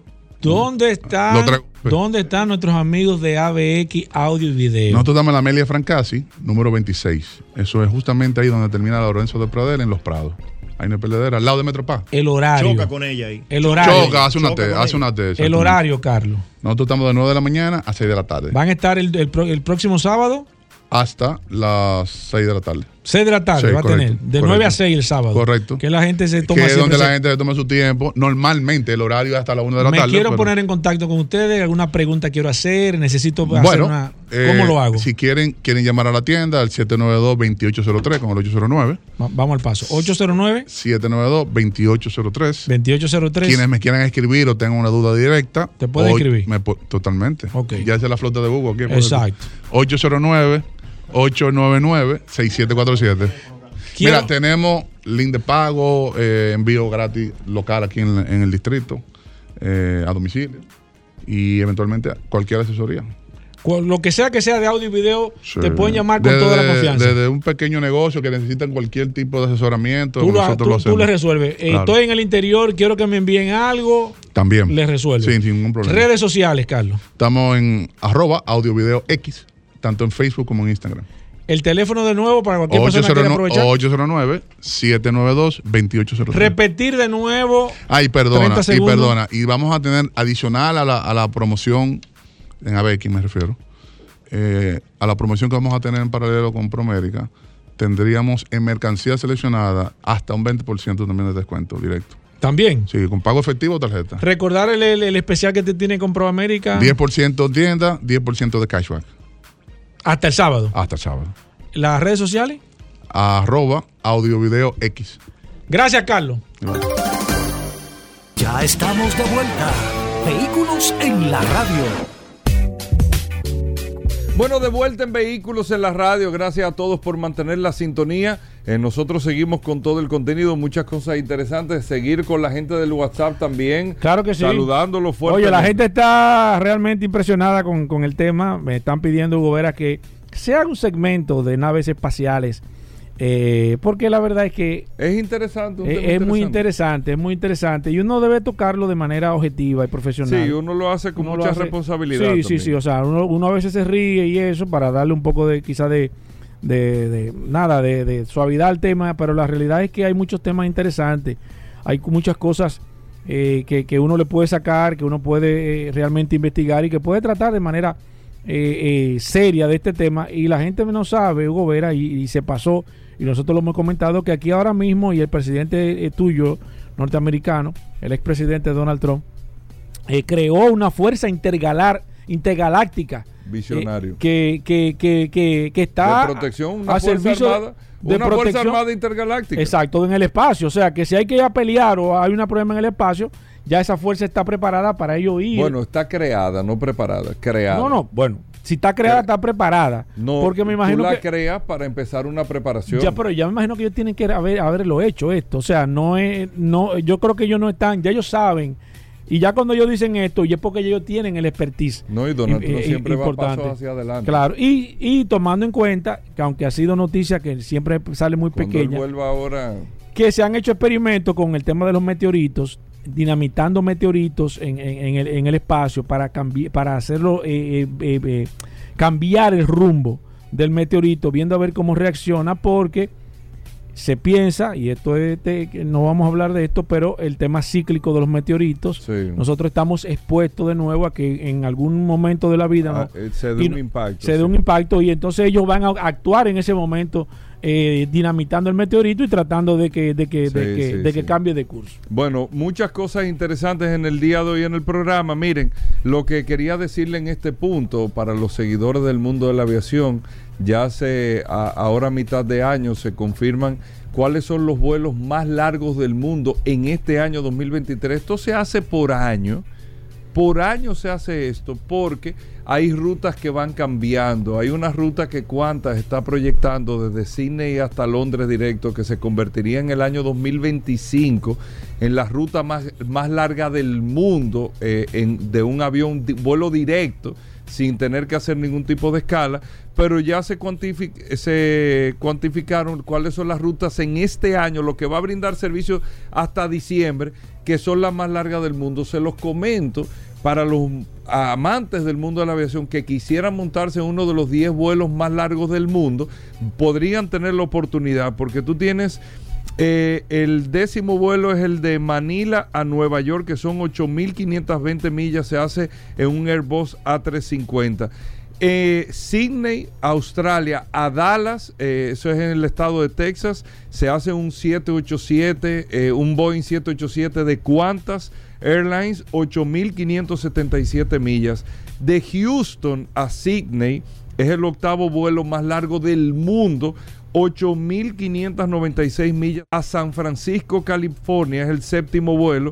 ¿dónde están. ¿dónde están nuestros amigos de ABX Audio y Video? Nosotros estamos en la Amelia Francasi, número 26. Eso es justamente ahí donde termina Lorenzo de Pradel, en Los Prados. Ahí no hay perdedera, al lado de Metropá. el horario. Choca con ella ahí. El horario. Choca, hace una T, hace una T. el horario, Carlos. Nosotros estamos de 9 de la mañana a 6 de la tarde. Van a estar el, el el próximo sábado, Hasta las 6 de la tarde. 6 de la tarde, Sí, va a correcto, tener. De correcto. 9 a 6 el sábado. Correcto. Que la gente se toma Que es donde la gente se toma su tiempo. Normalmente el horario es hasta las 1 de la Me tarde. quiero pero- poner en contacto con ustedes, alguna pregunta quiero hacer, necesito hacer Bueno, una... eh, ¿Cómo lo hago? Si quieren, quieren llamar a la tienda al 792-2803 con el 809. Va- Vamos al paso. 809 792-2803. 2803 Quienes me quieran escribir o tengan una duda directa. ¿Te pueden escribir? me totalmente. Ok. Ya es la flota de Hugo aquí. Exacto. 809-899-6747. Quiero- Mira, tenemos link de pago, eh, envío gratis local aquí en, en el distrito, eh, a domicilio y eventualmente cualquier asesoría. Lo que sea que sea de audio y video, Sí. te pueden llamar con Desde- toda la confianza. Desde un pequeño negocio que necesitan cualquier tipo de asesoramiento, tú, lo, nosotros tú- lo tú hacemos. le resuelves. Eh, Claro. Estoy en el interior, quiero que me envíen algo, También. le resuelve. Sí, sin ningún problema. Redes sociales, Carlos. Estamos en arroba audio video X, tanto en Facebook como en Instagram. El teléfono de nuevo para cualquier persona que quiera aprovechar. 809-792-2803. Repetir de nuevo. Ay, perdona, 30 y perdona. Y vamos a tener adicional a la, a la promoción, en ABX me refiero, eh, a la promoción que vamos a tener en paralelo con Promérica, tendríamos en mercancía seleccionada hasta un 20% también de descuento directo. También. Sí, con pago efectivo o tarjeta. Recordar el, el- el especial que te tiene con Pro América 10% tienda, 10% de cashback hasta el sábado. hasta el sábado. Las redes sociales. Arroba audio video X. Gracias, Carlos. Ya estamos de vuelta. Vehículos en la radio. Bueno, de vuelta en Vehículos en la Radio. Gracias a todos por mantener la sintonía. Eh, nosotros seguimos con todo el contenido, muchas cosas interesantes. Seguir con la gente del WhatsApp también. Claro que sí. Saludándolos fuerte. Oye, la gente está realmente impresionada con, con el tema. Me están pidiendo, Hugo Vera, que se haga un segmento de naves espaciales. Eh, porque la verdad es que Es interesante. un es, muy interesante, es muy interesante. Y uno debe tocarlo de manera objetiva y profesional. Sí, uno lo hace con Uno mucha hace- responsabilidad. Sí, sí, también. sí. O sea, uno, uno a veces se ríe y eso para darle un poco de, quizá de, de, de- nada, de, de suavidad al tema, pero la realidad es que hay muchos temas interesantes. Hay muchas cosas eh, que, que uno le puede sacar, que uno puede eh, realmente investigar y que puede tratar de manera eh, eh, seria de este tema. Y la gente no sabe, Hugo Vera, y, y se pasó, y nosotros lo hemos comentado, que aquí ahora mismo, y el presidente eh, tuyo, norteamericano, el expresidente Donald Trump, eh, creó una fuerza intergalar, intergaláctica. Visionario. que, que, que, que, está de protección, una a fuerza armada, de una fuerza armada intergaláctica. Exacto, en el espacio. O sea, que si hay que ir a pelear o hay un problema en el espacio, ya esa fuerza está preparada para ello ir. Bueno, está creada, no preparada, creada. No, no, bueno, si está creada, está preparada. No, porque me imagino tú la creas para empezar una preparación. Ya, pero ya me imagino que ellos tienen que haber, haberlo hecho esto. O sea, no es, no, yo creo que ellos no están, ya ellos saben. Y ya cuando ellos dicen esto, y es porque ellos tienen el expertise. No, y Donald Trump siempre va paso hacia adelante. Claro, y, y tomando en cuenta que aunque ha sido noticia que siempre sale muy pequeña. vuelva ahora. Que se han hecho experimentos con el tema de los meteoritos dinamitando meteoritos en, el, espacio para, para hacerlo eh, eh, eh, cambiar el rumbo del meteorito, viendo a ver cómo reacciona, porque se piensa, y esto es, no vamos a hablar de esto, pero el tema cíclico de los meteoritos, nosotros estamos expuestos de nuevo a que en algún momento de la vida ah, se dé un impacto. Se dé un impacto y entonces ellos van a actuar en ese momento eh, dinamitando el meteorito y tratando de que, de que, de que, cambie de curso. Bueno, muchas cosas interesantes en el día de hoy en el programa. Miren, lo que quería decirle en este punto para los seguidores del mundo de la aviación, ya hace ahora mitad de año se confirman cuáles son los vuelos más largos del mundo en este año 2023. Esto se hace por año. Por año se hace esto porque hay rutas que van cambiando. Hay una ruta que Qantas está proyectando desde Sydney hasta Londres directo que se convertiría en el año 2025 en la ruta más, más larga del mundo eh, de un avión vuelo directo sin tener que hacer ningún tipo de escala, pero ya se, se cuantificaron cuáles son las rutas en este año, lo que va a brindar servicio hasta diciembre, que son las más largas del mundo. Se los comento para los amantes del mundo de la aviación que quisieran montarse en uno de los 10 vuelos más largos del mundo, podrían tener la oportunidad, porque tú tienes eh, el décimo vuelo es el de Manila a Nueva York, que son 8.520 millas, se hace en un Airbus A350. Eh, Sydney, Australia, a Dallas, eh, eso es en el estado de Texas, se hace un 787, un Boeing 787 de Qantas Airlines, 8.577 millas. De Houston a Sydney es el octavo vuelo más largo del mundo, 8.596 millas. A San Francisco, California es el séptimo vuelo.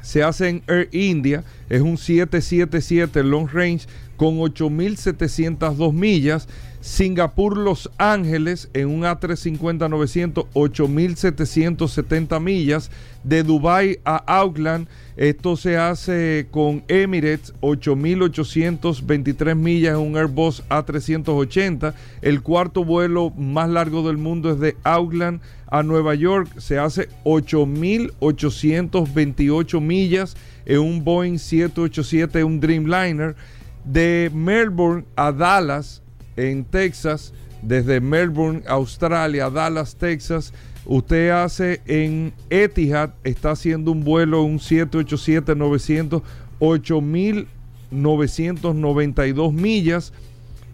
Se hace en Air India, es un 777 long range con 8.702 millas. Singapur, Los Ángeles en un A350-900, 8.770 millas. De Dubai a Auckland, esto se hace con Emirates, 8.823 millas en un Airbus A380. El cuarto vuelo más largo del mundo es de Auckland a Nueva York, se hace 8.828 millas en un Boeing 787, un Dreamliner. De Melbourne a Dallas, en Texas, desde Melbourne, Australia, Dallas, Texas. Usted hace en Etihad, está haciendo un vuelo, un 787-900, 8.992 millas.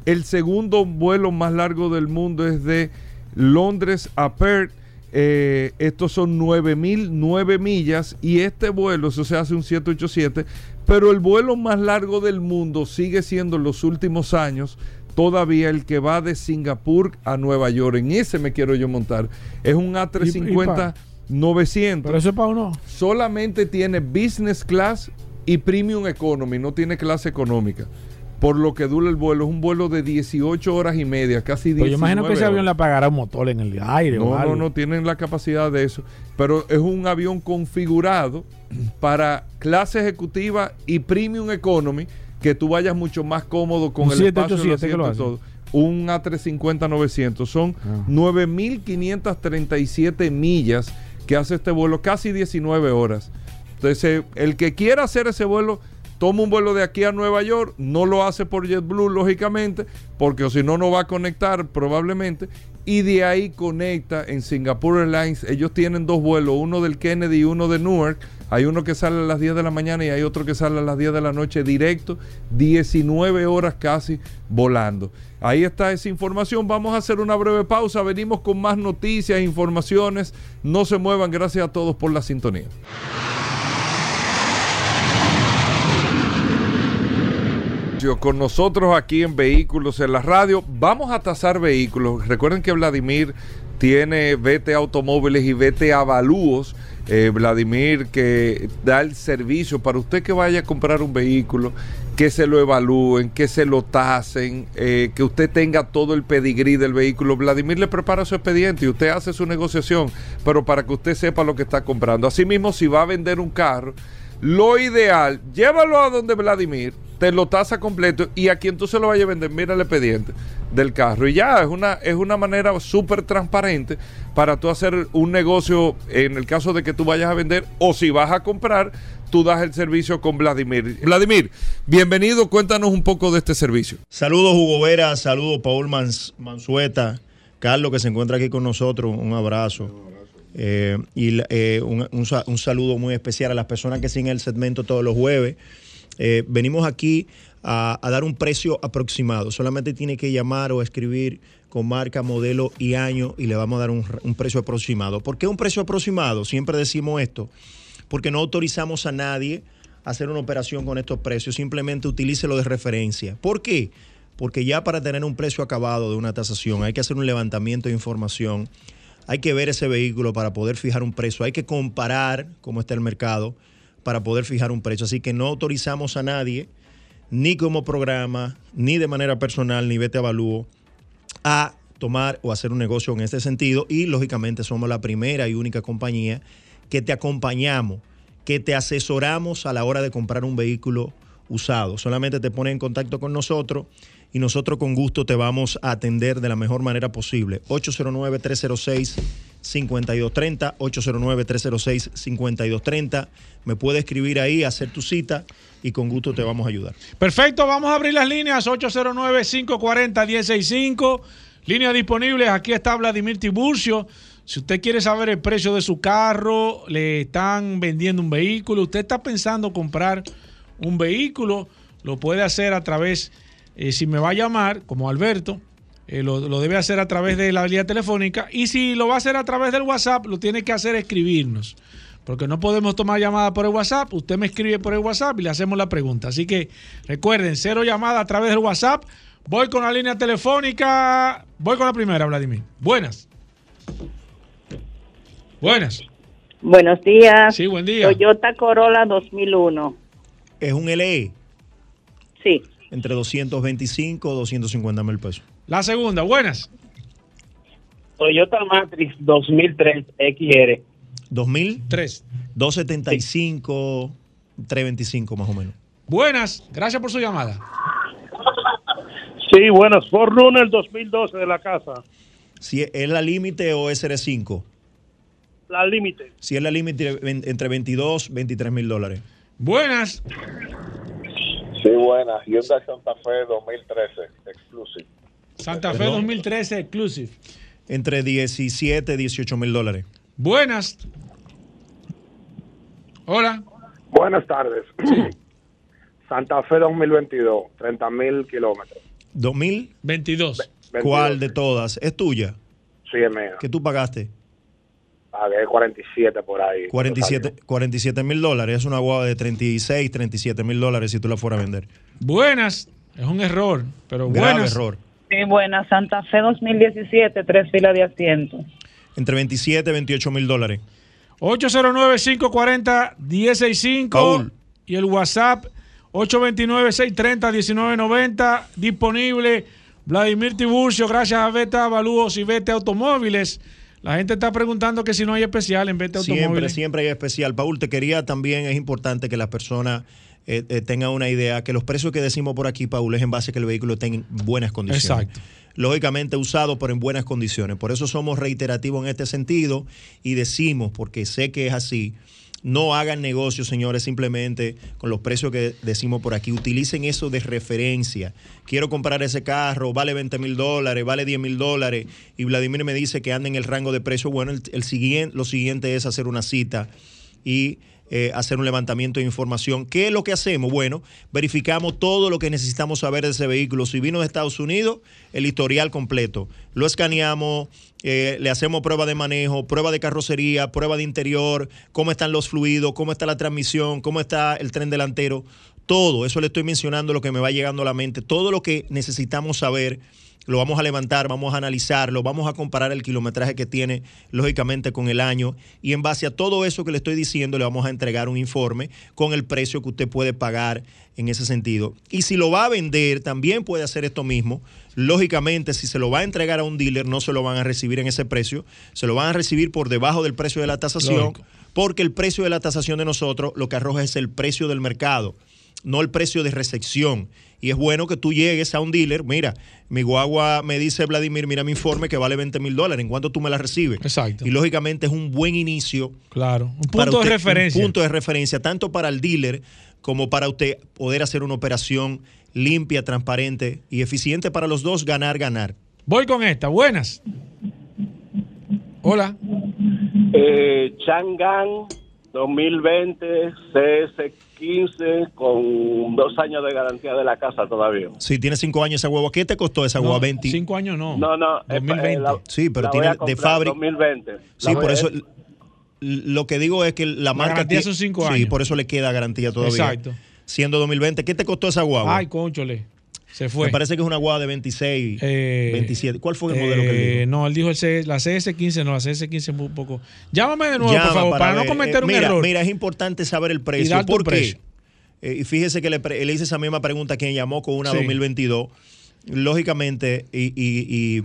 El segundo vuelo más largo del mundo es de Londres a Perth. Eh, estos son 9.009 millas y este vuelo, eso se hace un 787, pero el vuelo más largo del mundo sigue siendo en los últimos años todavía el que va de Singapur a Nueva York. En ese me quiero yo montar. Es un A350 900. Pero eso es para uno. Solamente tiene business class y premium economy, no tiene clase económica. Por lo que dura el vuelo, es un vuelo de 18 horas y media, casi 19 Pero yo imagino que ese avión le apagará un motor en el aire. No, no, no tienen la capacidad de eso. Pero es un avión configurado para clase ejecutiva y premium economy que tú vayas mucho más cómodo con el espacio de todo. Un A350-900 son 9.537 ah. millas que hace este vuelo, casi 19 horas. Entonces, el que quiera hacer ese vuelo, toma un vuelo de aquí a Nueva York, no lo hace por JetBlue, lógicamente, porque si no, no va a conectar probablemente, y de ahí conecta en Singapore Airlines. Ellos tienen dos vuelos, uno del Kennedy y uno de Newark hay uno que sale a las 10 de la mañana y hay otro que sale a las 10 de la noche directo, 19 horas casi volando. Ahí está esa información. Vamos a hacer una breve pausa. Venimos con más noticias, informaciones. No se muevan. Gracias a todos por la sintonía. Con nosotros aquí en Vehículos en la Radio. Vamos a tasar vehículos. Recuerden que Vladimir tiene Vete Automóviles y Vete Avalúos. Eh, Vladimir que da el servicio para usted que vaya a comprar un vehículo, que se lo evalúen, que se lo tasen, eh, que usted tenga todo el pedigrí del vehículo. Vladimir le prepara su expediente y usted hace su negociación, pero para que usted sepa lo que está comprando. Asimismo, si va a vender un carro, lo ideal, llévalo a donde Vladimir, te lo tasa completo y a quien tú se lo vayas a vender, mira el expediente del carro. Y ya es una, es una manera súper transparente para tú hacer un negocio en el caso de que tú vayas a vender o si vas a comprar, tú das el servicio con Vladimir. Vladimir, bienvenido, cuéntanos un poco de este servicio. Saludos Hugo Vera, saludos Paul Mansueta, Carlos que se encuentra aquí con nosotros, un abrazo. Eh, y eh, un, saludo muy especial a las personas que siguen el segmento todos los jueves. Eh, venimos aquí a, dar un precio aproximado. Solamente tiene que llamar o escribir con marca, modelo y año y le vamos a dar un, un precio aproximado. ¿Por qué un precio aproximado? Siempre decimos esto. Porque no autorizamos a nadie a hacer una operación con estos precios. Simplemente utilícelo de referencia. ¿Por qué? Porque ya para tener un precio acabado de una tasación hay que hacer un levantamiento de información hay que ver ese vehículo para poder fijar un precio, hay que comparar cómo está el mercado para poder fijar un precio. Así que no autorizamos a nadie, ni como programa, ni de manera personal, ni vete avalúo, a tomar o hacer un negocio en este sentido. Y lógicamente somos la primera y única compañía que te acompañamos, que te asesoramos a la hora de comprar un vehículo usado. Solamente te pones en contacto con nosotros y nosotros con gusto te vamos a atender de la mejor manera posible. 809-306-5230, 809-306-5230. Me puede escribir ahí, hacer tu cita y con gusto te vamos a ayudar. Perfecto, vamos a abrir las líneas 809-540-165. Líneas disponibles, aquí está Vladimir Tiburcio. Si usted quiere saber el precio de su carro, le están vendiendo un vehículo, usted está pensando comprar un vehículo, lo puede hacer a través eh, si me va a llamar, como Alberto, eh, lo, debe hacer a través de la vía telefónica. Y si lo va a hacer a través del WhatsApp, lo tiene que hacer escribirnos. Porque no podemos tomar llamada por el WhatsApp. Usted me escribe por el WhatsApp y le hacemos la pregunta. Así que recuerden, cero llamada a través del WhatsApp. Voy con la línea telefónica. Voy con la primera, Vladimir. Buenas. Buenas. Buenos días. Sí, buen día. Toyota Corolla 2001. ¿Es un LE? Sí entre 225 o 250 mil pesos. La segunda, buenas. Toyota Matrix 2003 XR. 2003. 275, 325 más o menos. Buenas, gracias por su llamada. Sí, buenas. Forerunner 2012 de la casa. Si es la límite o SR5. La límite. Si es la límite entre 22 23 mil dólares. Buenas. Sí, buenas. Hyundai Santa Fe 2013, Exclusive. Santa Fe 2013, Exclusive. Entre 17 y 18 mil dólares. Buenas. Hola. Buenas tardes. Santa Fe 2022, 30 mil kilómetros. ¿2022? ¿Cuál de todas? ¿Es tuya? Sí, es mía. ¿Qué tú pagaste? Pagué 47 por ahí. 47 mil dólares. Es una guagua de 36, 37 mil dólares si tú la fueras a vender. Buenas. Es un error, pero Grave buenas. error. Sí, buenas. Santa Fe 2017, tres filas de asiento. Entre 27 y 28 mil dólares. 809-540-165. Y el WhatsApp 829-630-1990. Disponible. Vladimir Tiburcio, gracias a Beta Avalúos y Beta Automóviles. La gente está preguntando que si no hay especial en vez de automóviles. Siempre, siempre hay especial. Paul, te quería también, es importante que las personas eh, eh, tengan una idea, que los precios que decimos por aquí, Paul, es en base a que el vehículo esté en buenas condiciones. Exacto. Lógicamente usado, pero en buenas condiciones. Por eso somos reiterativos en este sentido y decimos, porque sé que es así, no hagan negocios, señores, simplemente con los precios que decimos por aquí. Utilicen eso de referencia. Quiero comprar ese carro, vale 20 mil dólares, vale 10 mil dólares. Y Vladimir me dice que anda en el rango de precio. Bueno, el, siguiente, lo siguiente es hacer una cita y eh, hacer un levantamiento de información. ¿Qué es lo que hacemos? Bueno, verificamos todo lo que necesitamos saber de ese vehículo. Si vino de Estados Unidos, el historial completo. Lo escaneamos, eh, le hacemos prueba de manejo, prueba de carrocería, prueba de interior, cómo están los fluidos, cómo está la transmisión, cómo está el tren delantero. todo, eso le estoy mencionando lo que me va llegando a la mente, todo lo que necesitamos saber lo vamos a levantar, vamos a analizarlo, vamos a comparar el kilometraje que tiene, lógicamente, con el año. Y en base a todo eso que le estoy diciendo, le vamos a entregar un informe con el precio que usted puede pagar en ese sentido. Y si lo va a vender, también puede hacer esto mismo. Lógicamente, si se lo va a entregar a un dealer, no se lo van a recibir en ese precio, se lo van a recibir por debajo del precio de la tasación, porque el precio de la tasación de nosotros lo que arroja es el precio del mercado, no el precio de recepción. Y es bueno que tú llegues a un dealer, mira, mi guagua me dice Vladimir, mira mi informe que vale 20 mil dólares, ¿en cuánto tú me la recibes? Exacto. Y lógicamente es un buen inicio. Claro, un punto de referencia. Un punto de referencia, tanto para el dealer como para usted poder hacer una operación limpia, transparente y eficiente para los dos, ganar, ganar. Voy con esta, buenas. Hola. Eh, Chang'an 2020 CS15 con dos años de garantía de la casa todavía. Sí, tiene cinco años esa huevo. ¿Qué te costó esa huevo? No, 20. cinco años no. No, no. eh, 2020. eh, la- Sí, pero tiene de fábrica. 2020. Sí, por eso lo que digo es que la, marca garantía son cinco Sí, años. por eso le queda garantía todavía. Exacto. Siendo 2020, ¿qué te costó esa guagua? Ay, conchole. Se fue. Me parece que es una guagua de 26, Eh, 27. ¿Cuál fue el modelo que Eh, él dijo? No, él dijo el CS la CS15, no, la CS15 es un poco. Llámame de nuevo, Llama por favor, para, no cometer Eh, un mira, error. Mira, es importante saber el precio. un ¿Por qué? precio. Eh, y fíjese que le, hice esa misma pregunta a quien llamó con una Sí. 2022. Lógicamente, y, y- y-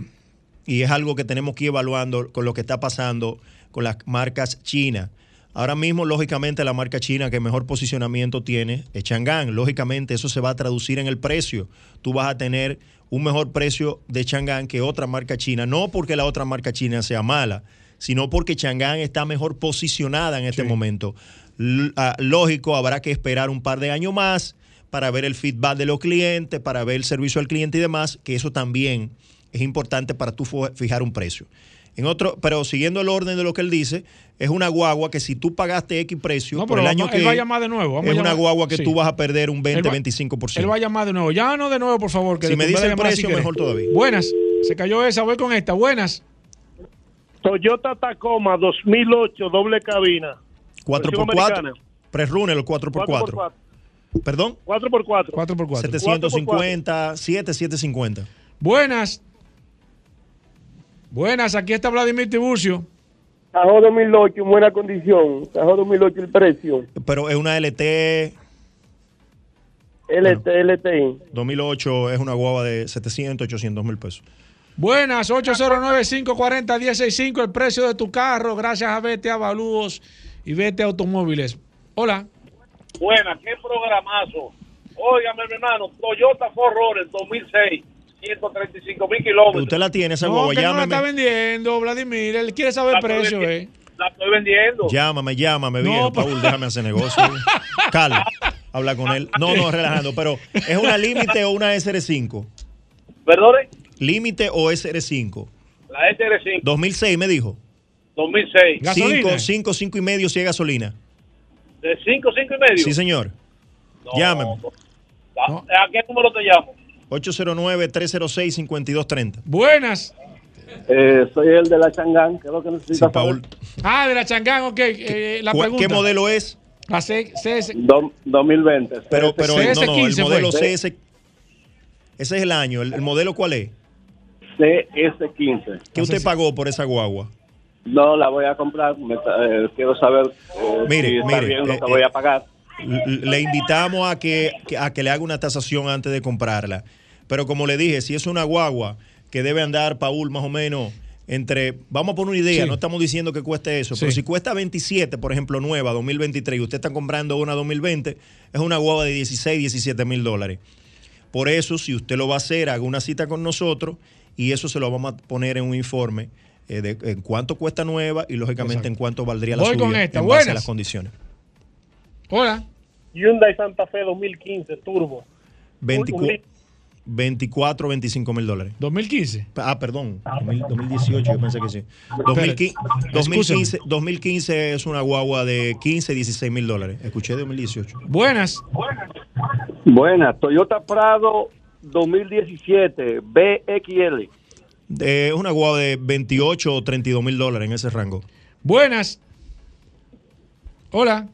y es algo que tenemos que ir evaluando con lo que está pasando con las marcas chinas. Ahora mismo, lógicamente, la marca china que mejor posicionamiento tiene es Chang'an. Lógicamente, eso se va a traducir en el precio. Tú vas a tener un mejor precio de Chang'an que otra marca china. No porque la otra marca china sea mala, sino porque Chang'an está mejor posicionada en este momento. L- ah, lógico, habrá que esperar un par de años más para ver el feedback de los clientes, para ver el servicio al cliente y demás, que eso también es importante para tú fijar un precio. En otro, pero siguiendo el orden de lo que él dice, es una guagua que si tú pagaste X precio No, por el año que él va a llamar de nuevo. Vamos es a una guagua que sí. tú vas a perder un Él 20, va- 25%. Él va a llamar de nuevo. Ya no de nuevo, por favor. Que Si me dice el precio, quiere. mejor todavía. Buenas. Se cayó esa, voy con esta. Buenas. Toyota Tacoma 2008, doble cabina. 4x4, pre-runner 4x4. 4x4. Perdón, 4x4. 4x4. 750, 7, 750. Buenas. Buenas, aquí está Vladimir Tiburcio. Tajo 2008 en buena condición. Tajo 2008 el precio. Pero es una LT LT, LTI. 2008, es una guagua de 700, 800 mil pesos. Buenas, 809-540-165, el precio de tu carro, gracias a Vete Avalúos y Vete Automóviles. Hola. Buena, qué programazo. Óigame, mi hermano, Toyota Forerunner 2006, 135 mil kilómetros. Usted la tiene, esa No, guagua, que no la está vendiendo, Vladimir. Él quiere saber el precio, eh. La estoy vendiendo. Llámame, llámame, No, viejo. Paul, déjame hacer negocio. <laughs> Carlos, habla con él. No, no, <laughs> relajando, pero ¿es una límite o una SR5? Perdone, ¿Límite o SR5? la SR5 2006 me dijo. 2006. 5, 5, 5 y medio si es gasolina. ¿De 5, 5 y medio? Sí, señor. Llámeme. ¿A, ¿A qué número te llamo? 809-306-5230. Buenas. Eh, soy el de la Changán, que es lo que necesita Sí, Paul. Ah, de la Changán, ok. eh, la ¿Cu- pregunta. ¿Qué modelo es? La C- CS. 2020. Pero, pero no, no, el CS15 modelo fue. CS. Ese es el año. ¿El, el modelo cuál es? CS15. ¿Qué usted pagó por esa guagua? No la voy a comprar. me eh, quiero saber eh, Mire, si está mire, bien lo eh, que voy a pagar. Le invitamos a que- a que le haga una tasación antes de comprarla. Pero como le dije, si es una guagua que debe andar, Paul, más o menos entre, vamos a poner una idea, Sí. no estamos diciendo que cueste eso, pero si cuesta 27, por ejemplo, nueva, 2023, y usted está comprando una 2020, es una guagua de 16, 17 mil dólares. Por eso, si usted lo va a hacer, haga una cita con nosotros y eso se lo vamos a poner en un informe eh, de en cuánto cuesta nueva y lógicamente en cuánto valdría la Voy subida con esta. en base a Buenas. las condiciones. Hola. Hyundai Santa Fe 2015 Turbo. 24, 24 25 mil dólares. 2015. Ah, perdón, 2000 2018, yo pensé que sí. 2015, 2015, 2015 es una guagua de 15, 16 mil dólares. Escuché 2018. Buenas. Buenas, Toyota Prado 2017, BXL. Es una guagua de 28 o 32 mil dólares en ese rango. Buenas. Hola.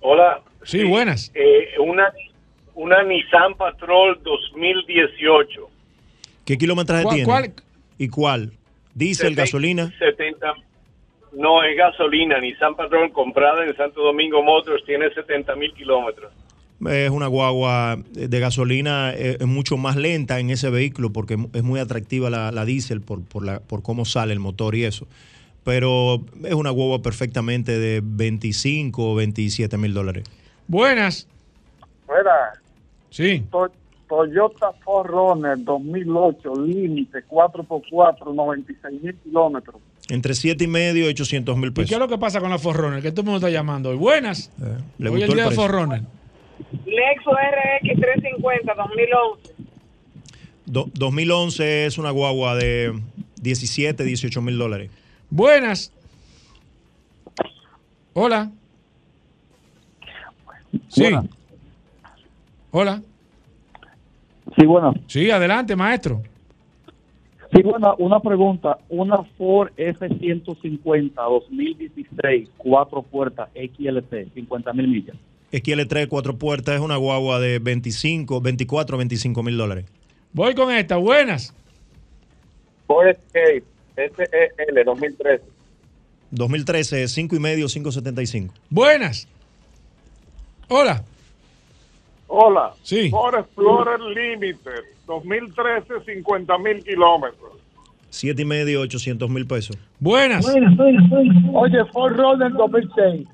Hola, Sí, buenas. Eh, una, una Nissan Patrol 2018. ¿Qué kilometraje ¿Cuál- tiene? cuál? ¿Y cuál? ¿Diesel, Seten- gasolina? 70. No, es gasolina. Nissan Patrol comprada en Santo Domingo Motors tiene 70 mil kilómetros. Es una guagua de gasolina, eh, es mucho más lenta en ese vehículo porque es muy atractiva la, la diésel por, por, la, por cómo sale el motor y eso. Pero es una guagua perfectamente de 25 o 27 mil dólares. Buenas. Fuera. Sí. To- Toyota 4Runner 2008, límite 4x4, 96 mil kilómetros. Entre 7 y medio y 800 mil ¿Y qué es pesos. lo que pasa con la Forrunner? Que todo el mundo está llamando hoy. Buenas. ¿Le hoy gustó el el día de precio? Forrunner. Lexus RX 350 2011. Do- 2011 es una guagua de 17, 18 mil dólares. Buenas. Hola. Sí. Buenas. Hola. Sí, bueno. Sí, adelante, maestro. Sí, bueno, una pregunta. Una Ford F-150 2016, cuatro puertas, XLT, 50 mil millas. XL3 cuatro puertas es una guagua de 25, 24, 25 mil dólares. Voy con esta. Buenas. Ford Escape SEL 2013. 2013, 5 y medio, 575. Buenas. Hola. Hola. Sí. Ford Explorer Limited 2013, 50 mil kilómetros. 7 y medio, 800 mil pesos. Buenas. Oye, Ford Runner 2006.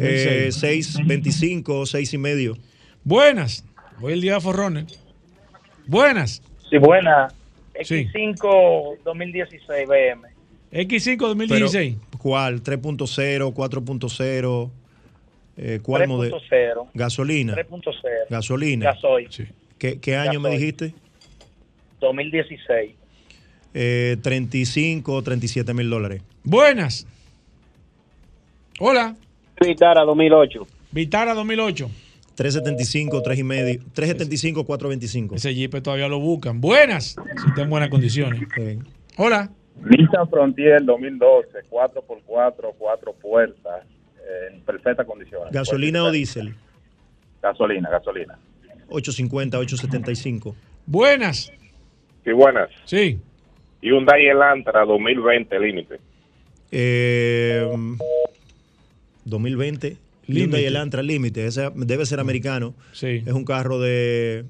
Eh, 6, 25, 6 y medio. Buenas. Voy el día de Forrunner. Buenas. Sí, buena. Sí. X5 2016 BM. X5 2016. Pero, ¿Cuál? 3.0, 4.0. Eh, ¿Cuál modelo? 3.0. Gasolina. 3.0. Gasolina. Gasoil. ¿Qué, qué año me Gasoil. dijiste? 2016. Eh, 35, 37 mil dólares. Buenas. Hola. Vitara 2008. Vitara 2008. 375, 3 y medio. 375, 425. Ese Jeep todavía lo buscan. Buenas. Si está en buenas condiciones. Hola. Nissan Frontier 2012, 4x4, 4 puertas, perfectas condiciones. ¿Gasolina o diésel? Gasolina, gasolina. 850, 875. Buenas. Sí, buenas. Sí. Hyundai Elantra 2020 límite. Eh, 2020. Hyundai. Elantra Límite. Ese debe ser americano. Sí. Es un carro de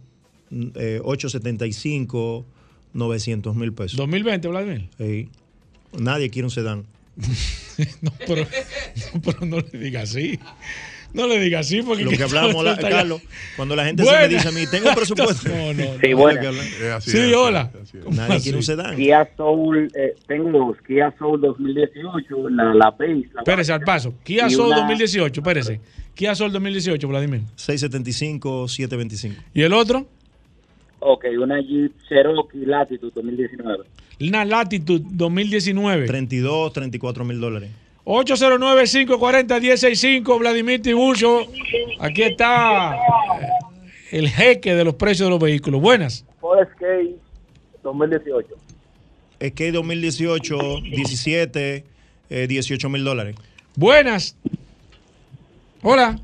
eh, 875, 900 mil pesos. 2020, Vladimir. Sí. Nadie quiere un sedán. <laughs> <laughs> no, pero, no, pero no le diga así. No le diga así porque... Lo que <laughs> hablamos, la- Carlos, cuando la gente se me dice a mí, tengo un presupuesto. <laughs> No, no, Sí, no. buenas. Sí, hola. Nadie quiere un sedán. Kia Soul, eh, tengo dos, Kia Soul 2018, la, la Pace. La Espérese, al paso. Kia Soul una- 2018, espérese. Kia Soul 2018, Vladimir. 675, 725. ¿Y el otro? Ok, una Jeep Cherokee Latitude 2019. Una Latitude 2019. 32, 34 mil dólares. 809-540-165, Vladimir Tiburcio. Aquí está eh, el jeque de los precios de los vehículos. Buenas. Ford Escape 2018. Es que 2018, 17, eh, 18 mil dólares. Buenas. Hola.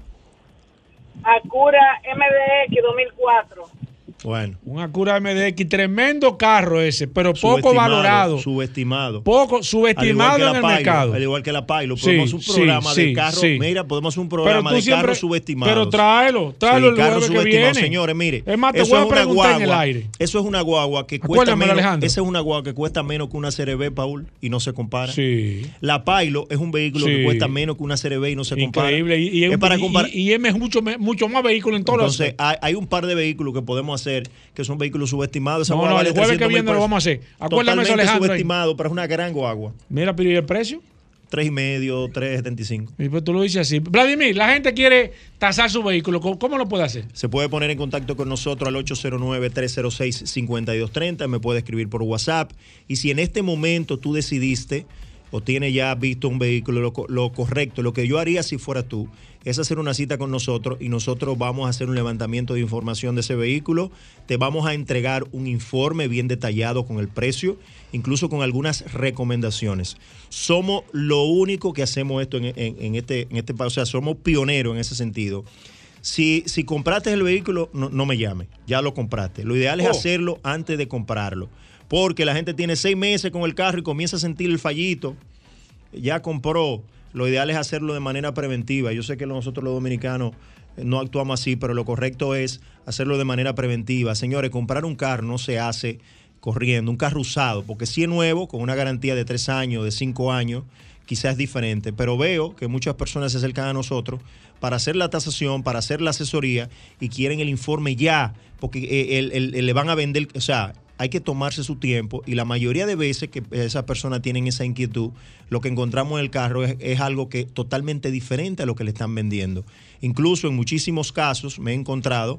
Acura MDX 2004. Bueno. Un Acura MDX, tremendo carro ese, pero poco Subestimado, valorado. Subestimado. Poco subestimado en el mercado. Al igual que la. Sí, Podemos un sí, programa sí, de carro. sí. Mira, podemos un programa de siempre- carros subestimados. pero tráelo, tráelo el carros jueves que viene. Señores, mire. Es más, te eso voy a es una preguntar en el guagua- aire. Eso es una guagua que cuesta menos. Alejandro. Esa es una guagua que cuesta menos que una CRB, Paul, y no se compara. Sí. La Pilot es un vehículo que cuesta menos que una CRB y no se compara. Increíble. Y, y es, un- para y- y- y es mucho, mucho más vehículo en todos los Entonces, hay, hay un par de vehículos que podemos hacer que son vehículos subestimados. Esa No, no, el jueves que 300 mil viene lo pesos. vamos a hacer. Acuérdame eso, Alejandro, ahí. subestimado, pero es una gran guagua. Mira, pero ¿y el precio? Tres y medio, 3.75. Y pues tú lo dices así. Vladimir, la gente quiere tasar su vehículo. ¿Cómo, cómo lo puede hacer? Se puede poner en contacto con nosotros al 809-306-5230. Me puede escribir por WhatsApp. Y si en este momento tú decidiste o tiene ya visto un vehículo, lo, lo correcto, lo que yo haría si fuera tú, es hacer una cita con nosotros y nosotros vamos a hacer un levantamiento de información de ese vehículo, te vamos a entregar un informe bien detallado con el precio, incluso con algunas recomendaciones. Somos lo único que hacemos esto en, en- este, en este país, o sea, somos pioneros en ese sentido. Si, si compraste el vehículo, no, no me llame, ya lo compraste. Lo ideal es Oh. hacerlo antes de comprarlo, porque la gente tiene seis meses con el carro y comienza a sentir el fallito ya compró, lo ideal es hacerlo de manera preventiva. Yo sé que nosotros los dominicanos eh, no actuamos así, pero lo correcto es hacerlo de manera preventiva. Señores, comprar un carro no se hace corriendo, un carro usado, porque si es nuevo, con una garantía de tres años, de cinco años, quizás diferente, pero veo que muchas personas se acercan a nosotros para hacer la tasación, para hacer la asesoría y quieren el informe ya, porque eh, el- le van a vender, o sea, hay que tomarse su tiempo y la mayoría de veces que esas personas tienen esa inquietud, lo que encontramos en el carro es, es algo que totalmente diferente a lo que le están vendiendo. Incluso en muchísimos casos me he encontrado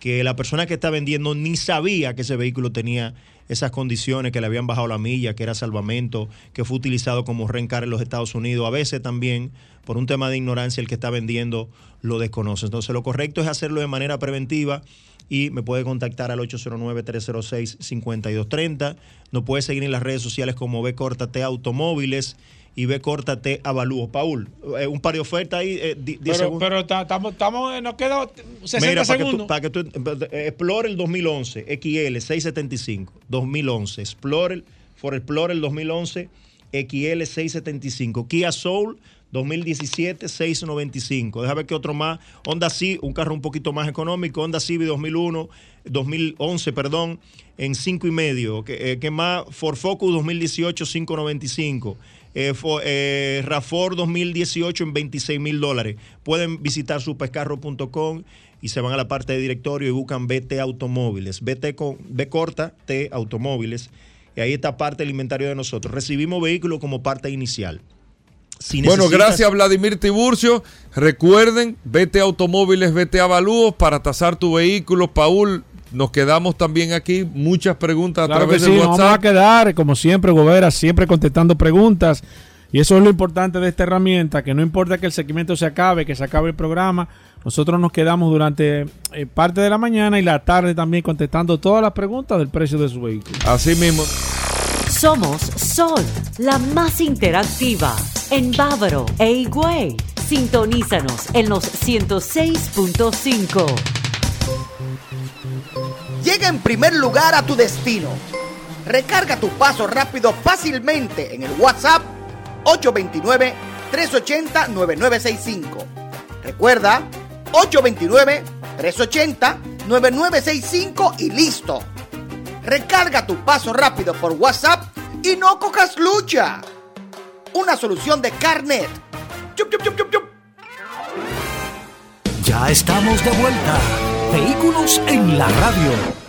que la persona que está vendiendo ni sabía que ese vehículo tenía esas condiciones, que le habían bajado la milla, que era salvamento, que fue utilizado como rencar en los Estados Unidos. A veces también, por un tema de ignorancia, el que está vendiendo lo desconoce. Entonces, lo correcto es hacerlo de manera preventiva y me puede contactar al 809-306-5230. Nos puede seguir en las redes sociales como B Córtate Automóviles y B Córtate Avalúo. Paul, eh, un par de ofertas ahí, eh, di- 10 Pero, segundos. pero ta- estamos, estamos, eh, nos queda 60 Mira, para que, segundos. tú, para que tú eh, Explorer el 2011, XL 675, 2011, Explorer, for Explorer el 2011, XL 675, Kia Soul 2017 695. Déjame ver qué otro más. Honda Civic, un carro un poquito más económico, Honda Civic 2001, 2011, perdón, en 5 y medio. ¿Qué, eh, qué más? Ford Focus 2018 595. Eh, eh, Rafor 2018 en 26 mil dólares. Pueden visitar supercarro.com y se van a la parte de directorio y buscan BT Automóviles. BT con B corta, T Automóviles. Y ahí está parte del inventario de nosotros. Recibimos vehículos como parte inicial. Si bueno, gracias Vladimir Tiburcio. Recuerden, vete a automóviles, vete a avalúos para tasar tu vehículo. Paul, nos quedamos también aquí. Muchas preguntas a Claro que través sí, del nos vamos a WhatsApp. quedar, como siempre, Gobera, siempre contestando preguntas. Y eso es lo importante de esta herramienta, que no importa que el segmento se acabe, que se acabe el programa, nosotros nos quedamos durante eh, parte de la mañana y la tarde también contestando todas las preguntas del precio de su vehículo. Así mismo. Somos Sol, la más interactiva en Bávaro e Higüey. Sintonízanos en los 106.5. Llega en primer lugar a tu destino. Recarga tu paso rápido fácilmente en el WhatsApp 829-380-9965. Recuerda, 829-380-9965 y listo. Recarga tu paso rápido por WhatsApp y no cojas lucha. Una solución de Carnet. Ya estamos de vuelta. Vehículos en la radio.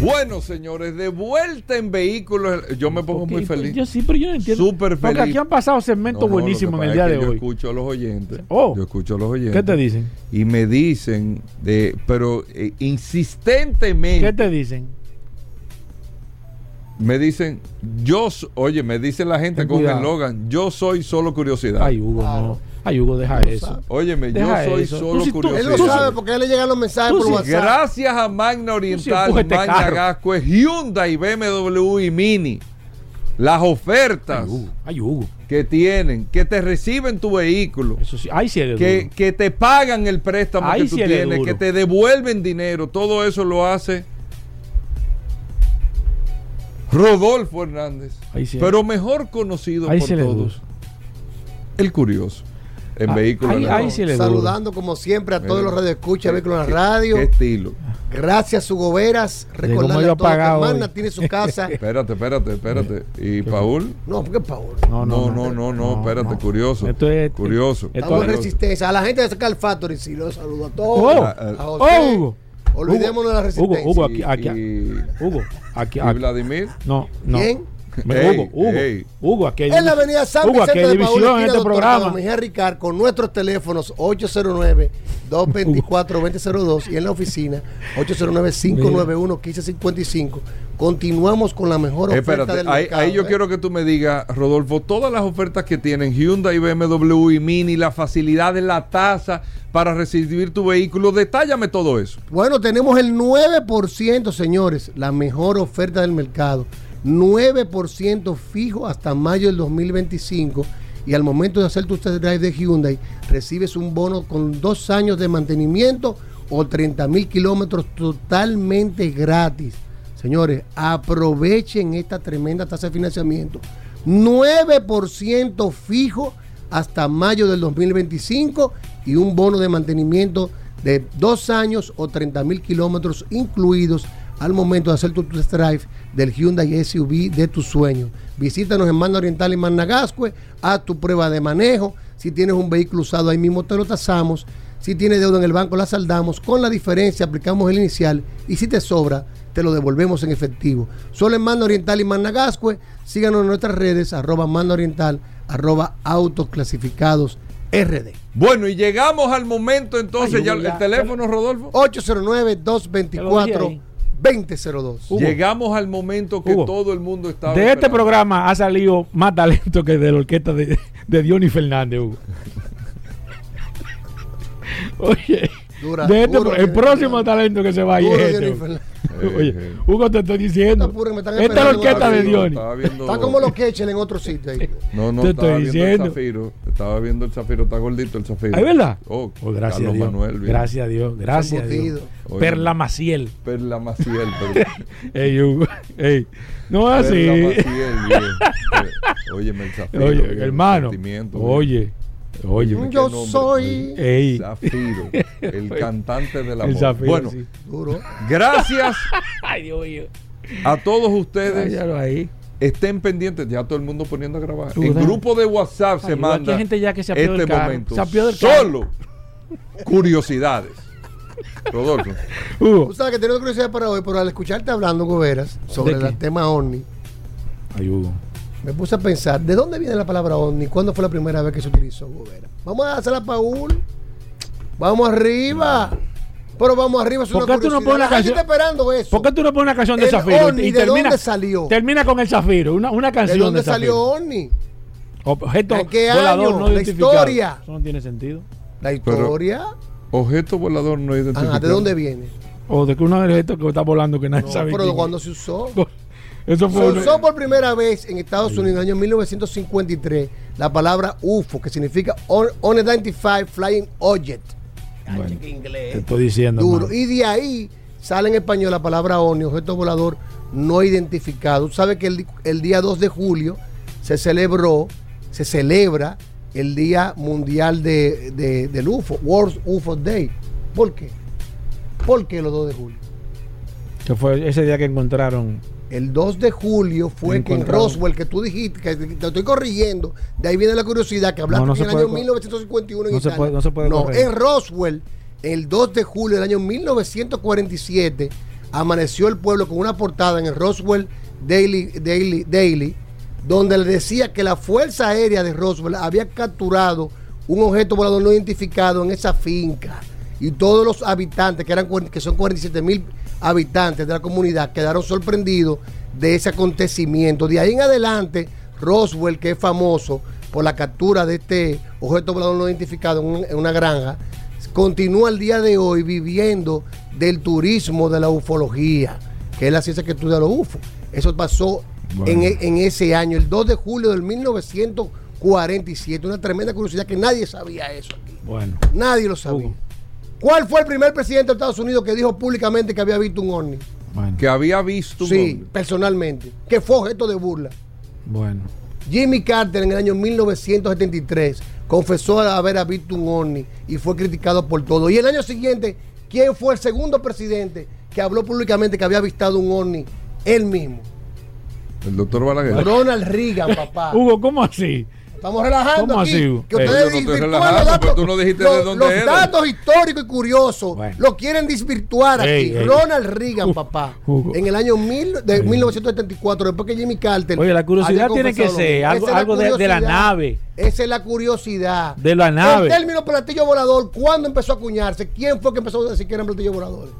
Bueno, señores, de vuelta en vehículos. Yo me pongo muy feliz. Yo sí, pero yo no entiendo. Súper Porque feliz. aquí han pasado segmentos No, buenísimos en el día es de hoy. Yo escucho a los oyentes. Oh. Yo escucho a los oyentes. ¿Qué te dicen? Y me dicen, de, pero eh, insistentemente. ¿Qué te dicen? Me dicen, yo, oye, me dice la gente Ten con cuidado. el Logan, yo soy solo curiosidad. Ay, Hugo, no. Ay, Hugo, deja eso. Óyeme, Deja yo soy eso. solo Tú sí- curiosidad. Él lo sabe porque a él le llegan los mensajes Tú por sí, WhatsApp. Gracias a Magna Oriental, empuja este Magna. Gasco, Hyundai, BMW y Mini. Las ofertas Ay, Hugo. que tienen, que te reciben tu vehículo. Eso sí, ay, sí que, que te pagan el préstamo que tú sí tienes, duro. que te devuelven dinero. Todo eso lo hace Rodolfo Hernández. Ahí sí pero mejor conocido Ahí por sí todos. El curioso. En Ah, vehículos. ahí- ahí sí le Saludando como siempre a todos Mira, los radioescuchas qué- Vehículos en la qué- Radio. Qué estilo. Gracias, Hugo Veras. iba a todos que hoy. tiene su casa. <laughs> Espérate, espérate, espérate. ¿Y Paul? No, porque Paul. No, no, no, no, no, espérate, curioso. Esto es- curioso. Estamos en resistencia. A la gente de Scar Factory, sí, los saludo a todos. Oh, a ah, José. Hugo. Olvidémonos de la Hugo, resistencia. Hugo, aquí, aquí, Y- Hugo, aquí, ¿Y aquí. Vladimir? No, no. ¿Quién? Hugo, Hugo. Hugo, aquí hay En la avenida San Hugo, aquí Vicente hay división en este programa. Ricard, con nuestros teléfonos 809-224-2002 y en la oficina 809-591-1555. Continuamos con la mejor oferta Espérate, del ahí, mercado. ahí yo ¿eh? quiero que tú me digas, Rodolfo, todas las ofertas que tienen Hyundai, BMW y Mini, la facilidad de la tasa para recibir tu vehículo, detállame todo eso. Bueno, tenemos el 9%, señores, la mejor oferta del mercado. 9% fijo hasta mayo del 2025. Y al momento de hacer tu test drive de Hyundai, recibes un bono con dos años de mantenimiento o 30 mil kilómetros totalmente gratis. Señores, aprovechen esta tremenda tasa de financiamiento. 9% fijo hasta mayo del 2025 y un bono de mantenimiento de dos años o 30 mil kilómetros incluidos al momento de hacer tu test drive del Hyundai SUV de tus sueños. Visítanos en Manda Oriental y Managascue, haz tu prueba de manejo. Si tienes un vehículo usado, ahí mismo te lo tasamos. Si tienes deuda en el banco, la saldamos. Con la diferencia, aplicamos el inicial. Y si te sobra, te lo devolvemos en efectivo. Solo en Manda Oriental y Managascue. Síganos en nuestras redes, arroba Manda Oriental, arroba Autos Clasificados RD. Bueno, y llegamos al momento entonces, Ay, ya el teléfono, Rodolfo. 809-224-2002. Llegamos al momento que Hugo, todo el mundo estaba De este programa ha salido más talento que de la orquesta de, de Diony Fernández, Hugo. <laughs> Oye, Dura, de este duro, el Diony próximo talento que se va ahí Duro, es este. <laughs> Oye, Hugo, te estoy diciendo. están Esta es la orquesta de. Diony. Viendo- Está como los queches en otro sitio ahí. No, no, Te estaba estoy viendo diciendo. el zafiro. Estaba viendo el zafiro, está gordito el zafiro. ¿Es verdad? Oh, Oh, gracias a Carlos Dios. Manuel. Gracias a Dios. Gracias a Dios. Oye, Perla Maciel. Perla Maciel, <laughs> perdón. Ey, Hugo. Ey. No es así. Perla Maciel, bien. Eh, Óyeme el zafiro. Oye, bien, hermano. Oye. Oye. Qué Yo soy- Ey. Zafiro, el <laughs> cantante El amor. Zafiro, bueno, sí. Duro. gracias <laughs> Ay, Dios mío. a todos ustedes. Ahí. Estén pendientes, ya todo el mundo poniendo a grabar. Dale. grupo de WhatsApp se Ay, manda hay gente ya que se apió este del momento. Se del. Solo curiosidades. Rodolfo. Hugo. Tú sabes que tengo curiosidad para hoy, pero al escucharte hablando, Goberas, sobre ¿De el tema OVNI, Ay, Hugo. Me puse a pensar, ¿de dónde viene la palabra OVNI? ¿Cuándo fue la primera vez que se utilizó, Goberas? Vamos a hacerla Paul. Vamos arriba. Pero vamos arriba, es ¿Por una qué tú no pones La canción? esperando eso. ¿Por qué tú no pones una canción de El Zafiro? Oni, ¿de dónde salió? Termina con el Zafiro, una, una ¿De canción dónde de salió Zafiro. OVNI? Objeto ¿En qué volador año? no La identificado. historia. Eso no tiene sentido. La historia. Objeto volador no identificado. Ajá, ¿de dónde viene? O de que uno de estos que está volando que nadie No, sabe. pero quién cuando se usó. <laughs> Eso fue Se usó por primera vez en Estados Unidos en el año 1953 la palabra UFO, que significa Un- Unidentified Flying Object. Bueno, te estoy diciendo. Duro. Y de ahí sale en español la palabra ONI, objeto volador no identificado. Tú sabes que el, el día 2 de julio se celebró, se celebra el Día Mundial de, de- del UFO, World UFO Day. ¿Por qué? ¿Por qué los 2 de julio? Que fue ese día que encontraron. El 2 de julio fue que en. Roswell, que tú dijiste, que te estoy corrigiendo, de ahí viene la curiosidad, que hablaste No, no en se el año co- 1951 en no se Italia. puede- no se puede No, en Roswell, el 2 de julio del año 1947, amaneció el pueblo con una portada en el Roswell Daily, Daily, Daily donde le decía que la Fuerza Aérea de Roswell había capturado un objeto volador no identificado en esa finca. Y todos los habitantes, que, eran, que son 47 mil habitantes de la comunidad, quedaron sorprendidos de ese acontecimiento. De ahí en adelante, Roswell, que es famoso por la captura de este objeto volador no identificado en, un- en una granja, continúa el día de hoy viviendo del turismo de la ufología, que es la ciencia que estudia los UFO. Eso pasó en, e- en ese año, el 2 de julio del 1947. Una tremenda curiosidad que nadie sabía eso aquí. Bueno. Nadie lo sabía. ¿Cuál fue el primer presidente de Estados Unidos que dijo públicamente que había visto un ovni? Que había visto un Sí, ovni. personalmente. Que fue objeto de burla. Bueno. Jimmy Carter en el año 1973 confesó haber visto un ovni y fue criticado por todo. Y el año siguiente, ¿quién fue el segundo presidente que habló públicamente que había avistado un ovni? Él mismo. El doctor Balaguer. Ronald Reagan, papá. <laughs> Hugo, ¿cómo así? Estamos relajando ¿Cómo aquí. así? Que Eh, ustedes yo no estoy desvirtúan relajando, los datos, pero tú no dijiste los, de dónde los eres. datos históricos y curiosos Bueno. lo quieren desvirtuar aquí. Ey, ey. Ronald Reagan, papá, Hugo. en el año mil, de 1974, después que Jimmy Carter. Oye, la curiosidad tiene que ser mismo. algo, de, de la nave. Esa es la curiosidad. De la nave. El término platillo volador, ¿cuándo empezó a acuñarse? ¿Quién fue que empezó a decir que eran platillos voladores?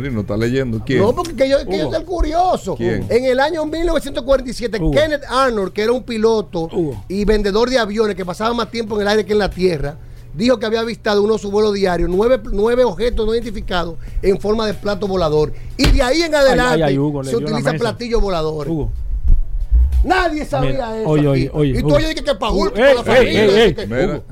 No está leyendo. ¿Quién? No, porque que yo, que yo Hugo. soy el curioso. ¿Quién? En el año 1947, Hugo. Kenneth Arnold, que era un piloto y vendedor de aviones que pasaba más tiempo en el aire que en la tierra, dijo que había avistado uno de sus vuelos diarios nueve, nueve objetos no identificados en forma de plato volador. Y de ahí en adelante ay, ay, Hugo, le se dio la utilizan Nadie sabía Mira, eso. oye, oye, oye, y tú oyes que, que pa' Hugo, Hulk, con la familia, ey, ey, que-.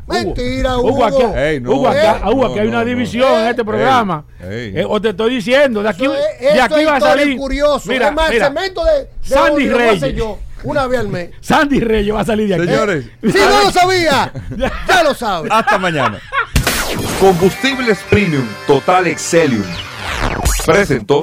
Mentira, Hugo. Hugo, aquí, Ey, no, Hugo, aquí- eh, Hugo, no, aquí hay una división en este programa. Eh, o te estoy diciendo, de aquí, Eso es- de aquí va a salir. curioso. Mira, es más, mira, el cemento de, de Sandy hacer Reyes. yo una vez al mes. <laughs> Sandy Reyes va a salir de aquí. Señores, Si no lo sabía, <laughs> ya lo sabe. Hasta mañana. Combustibles Premium Total Excelium. Presentó.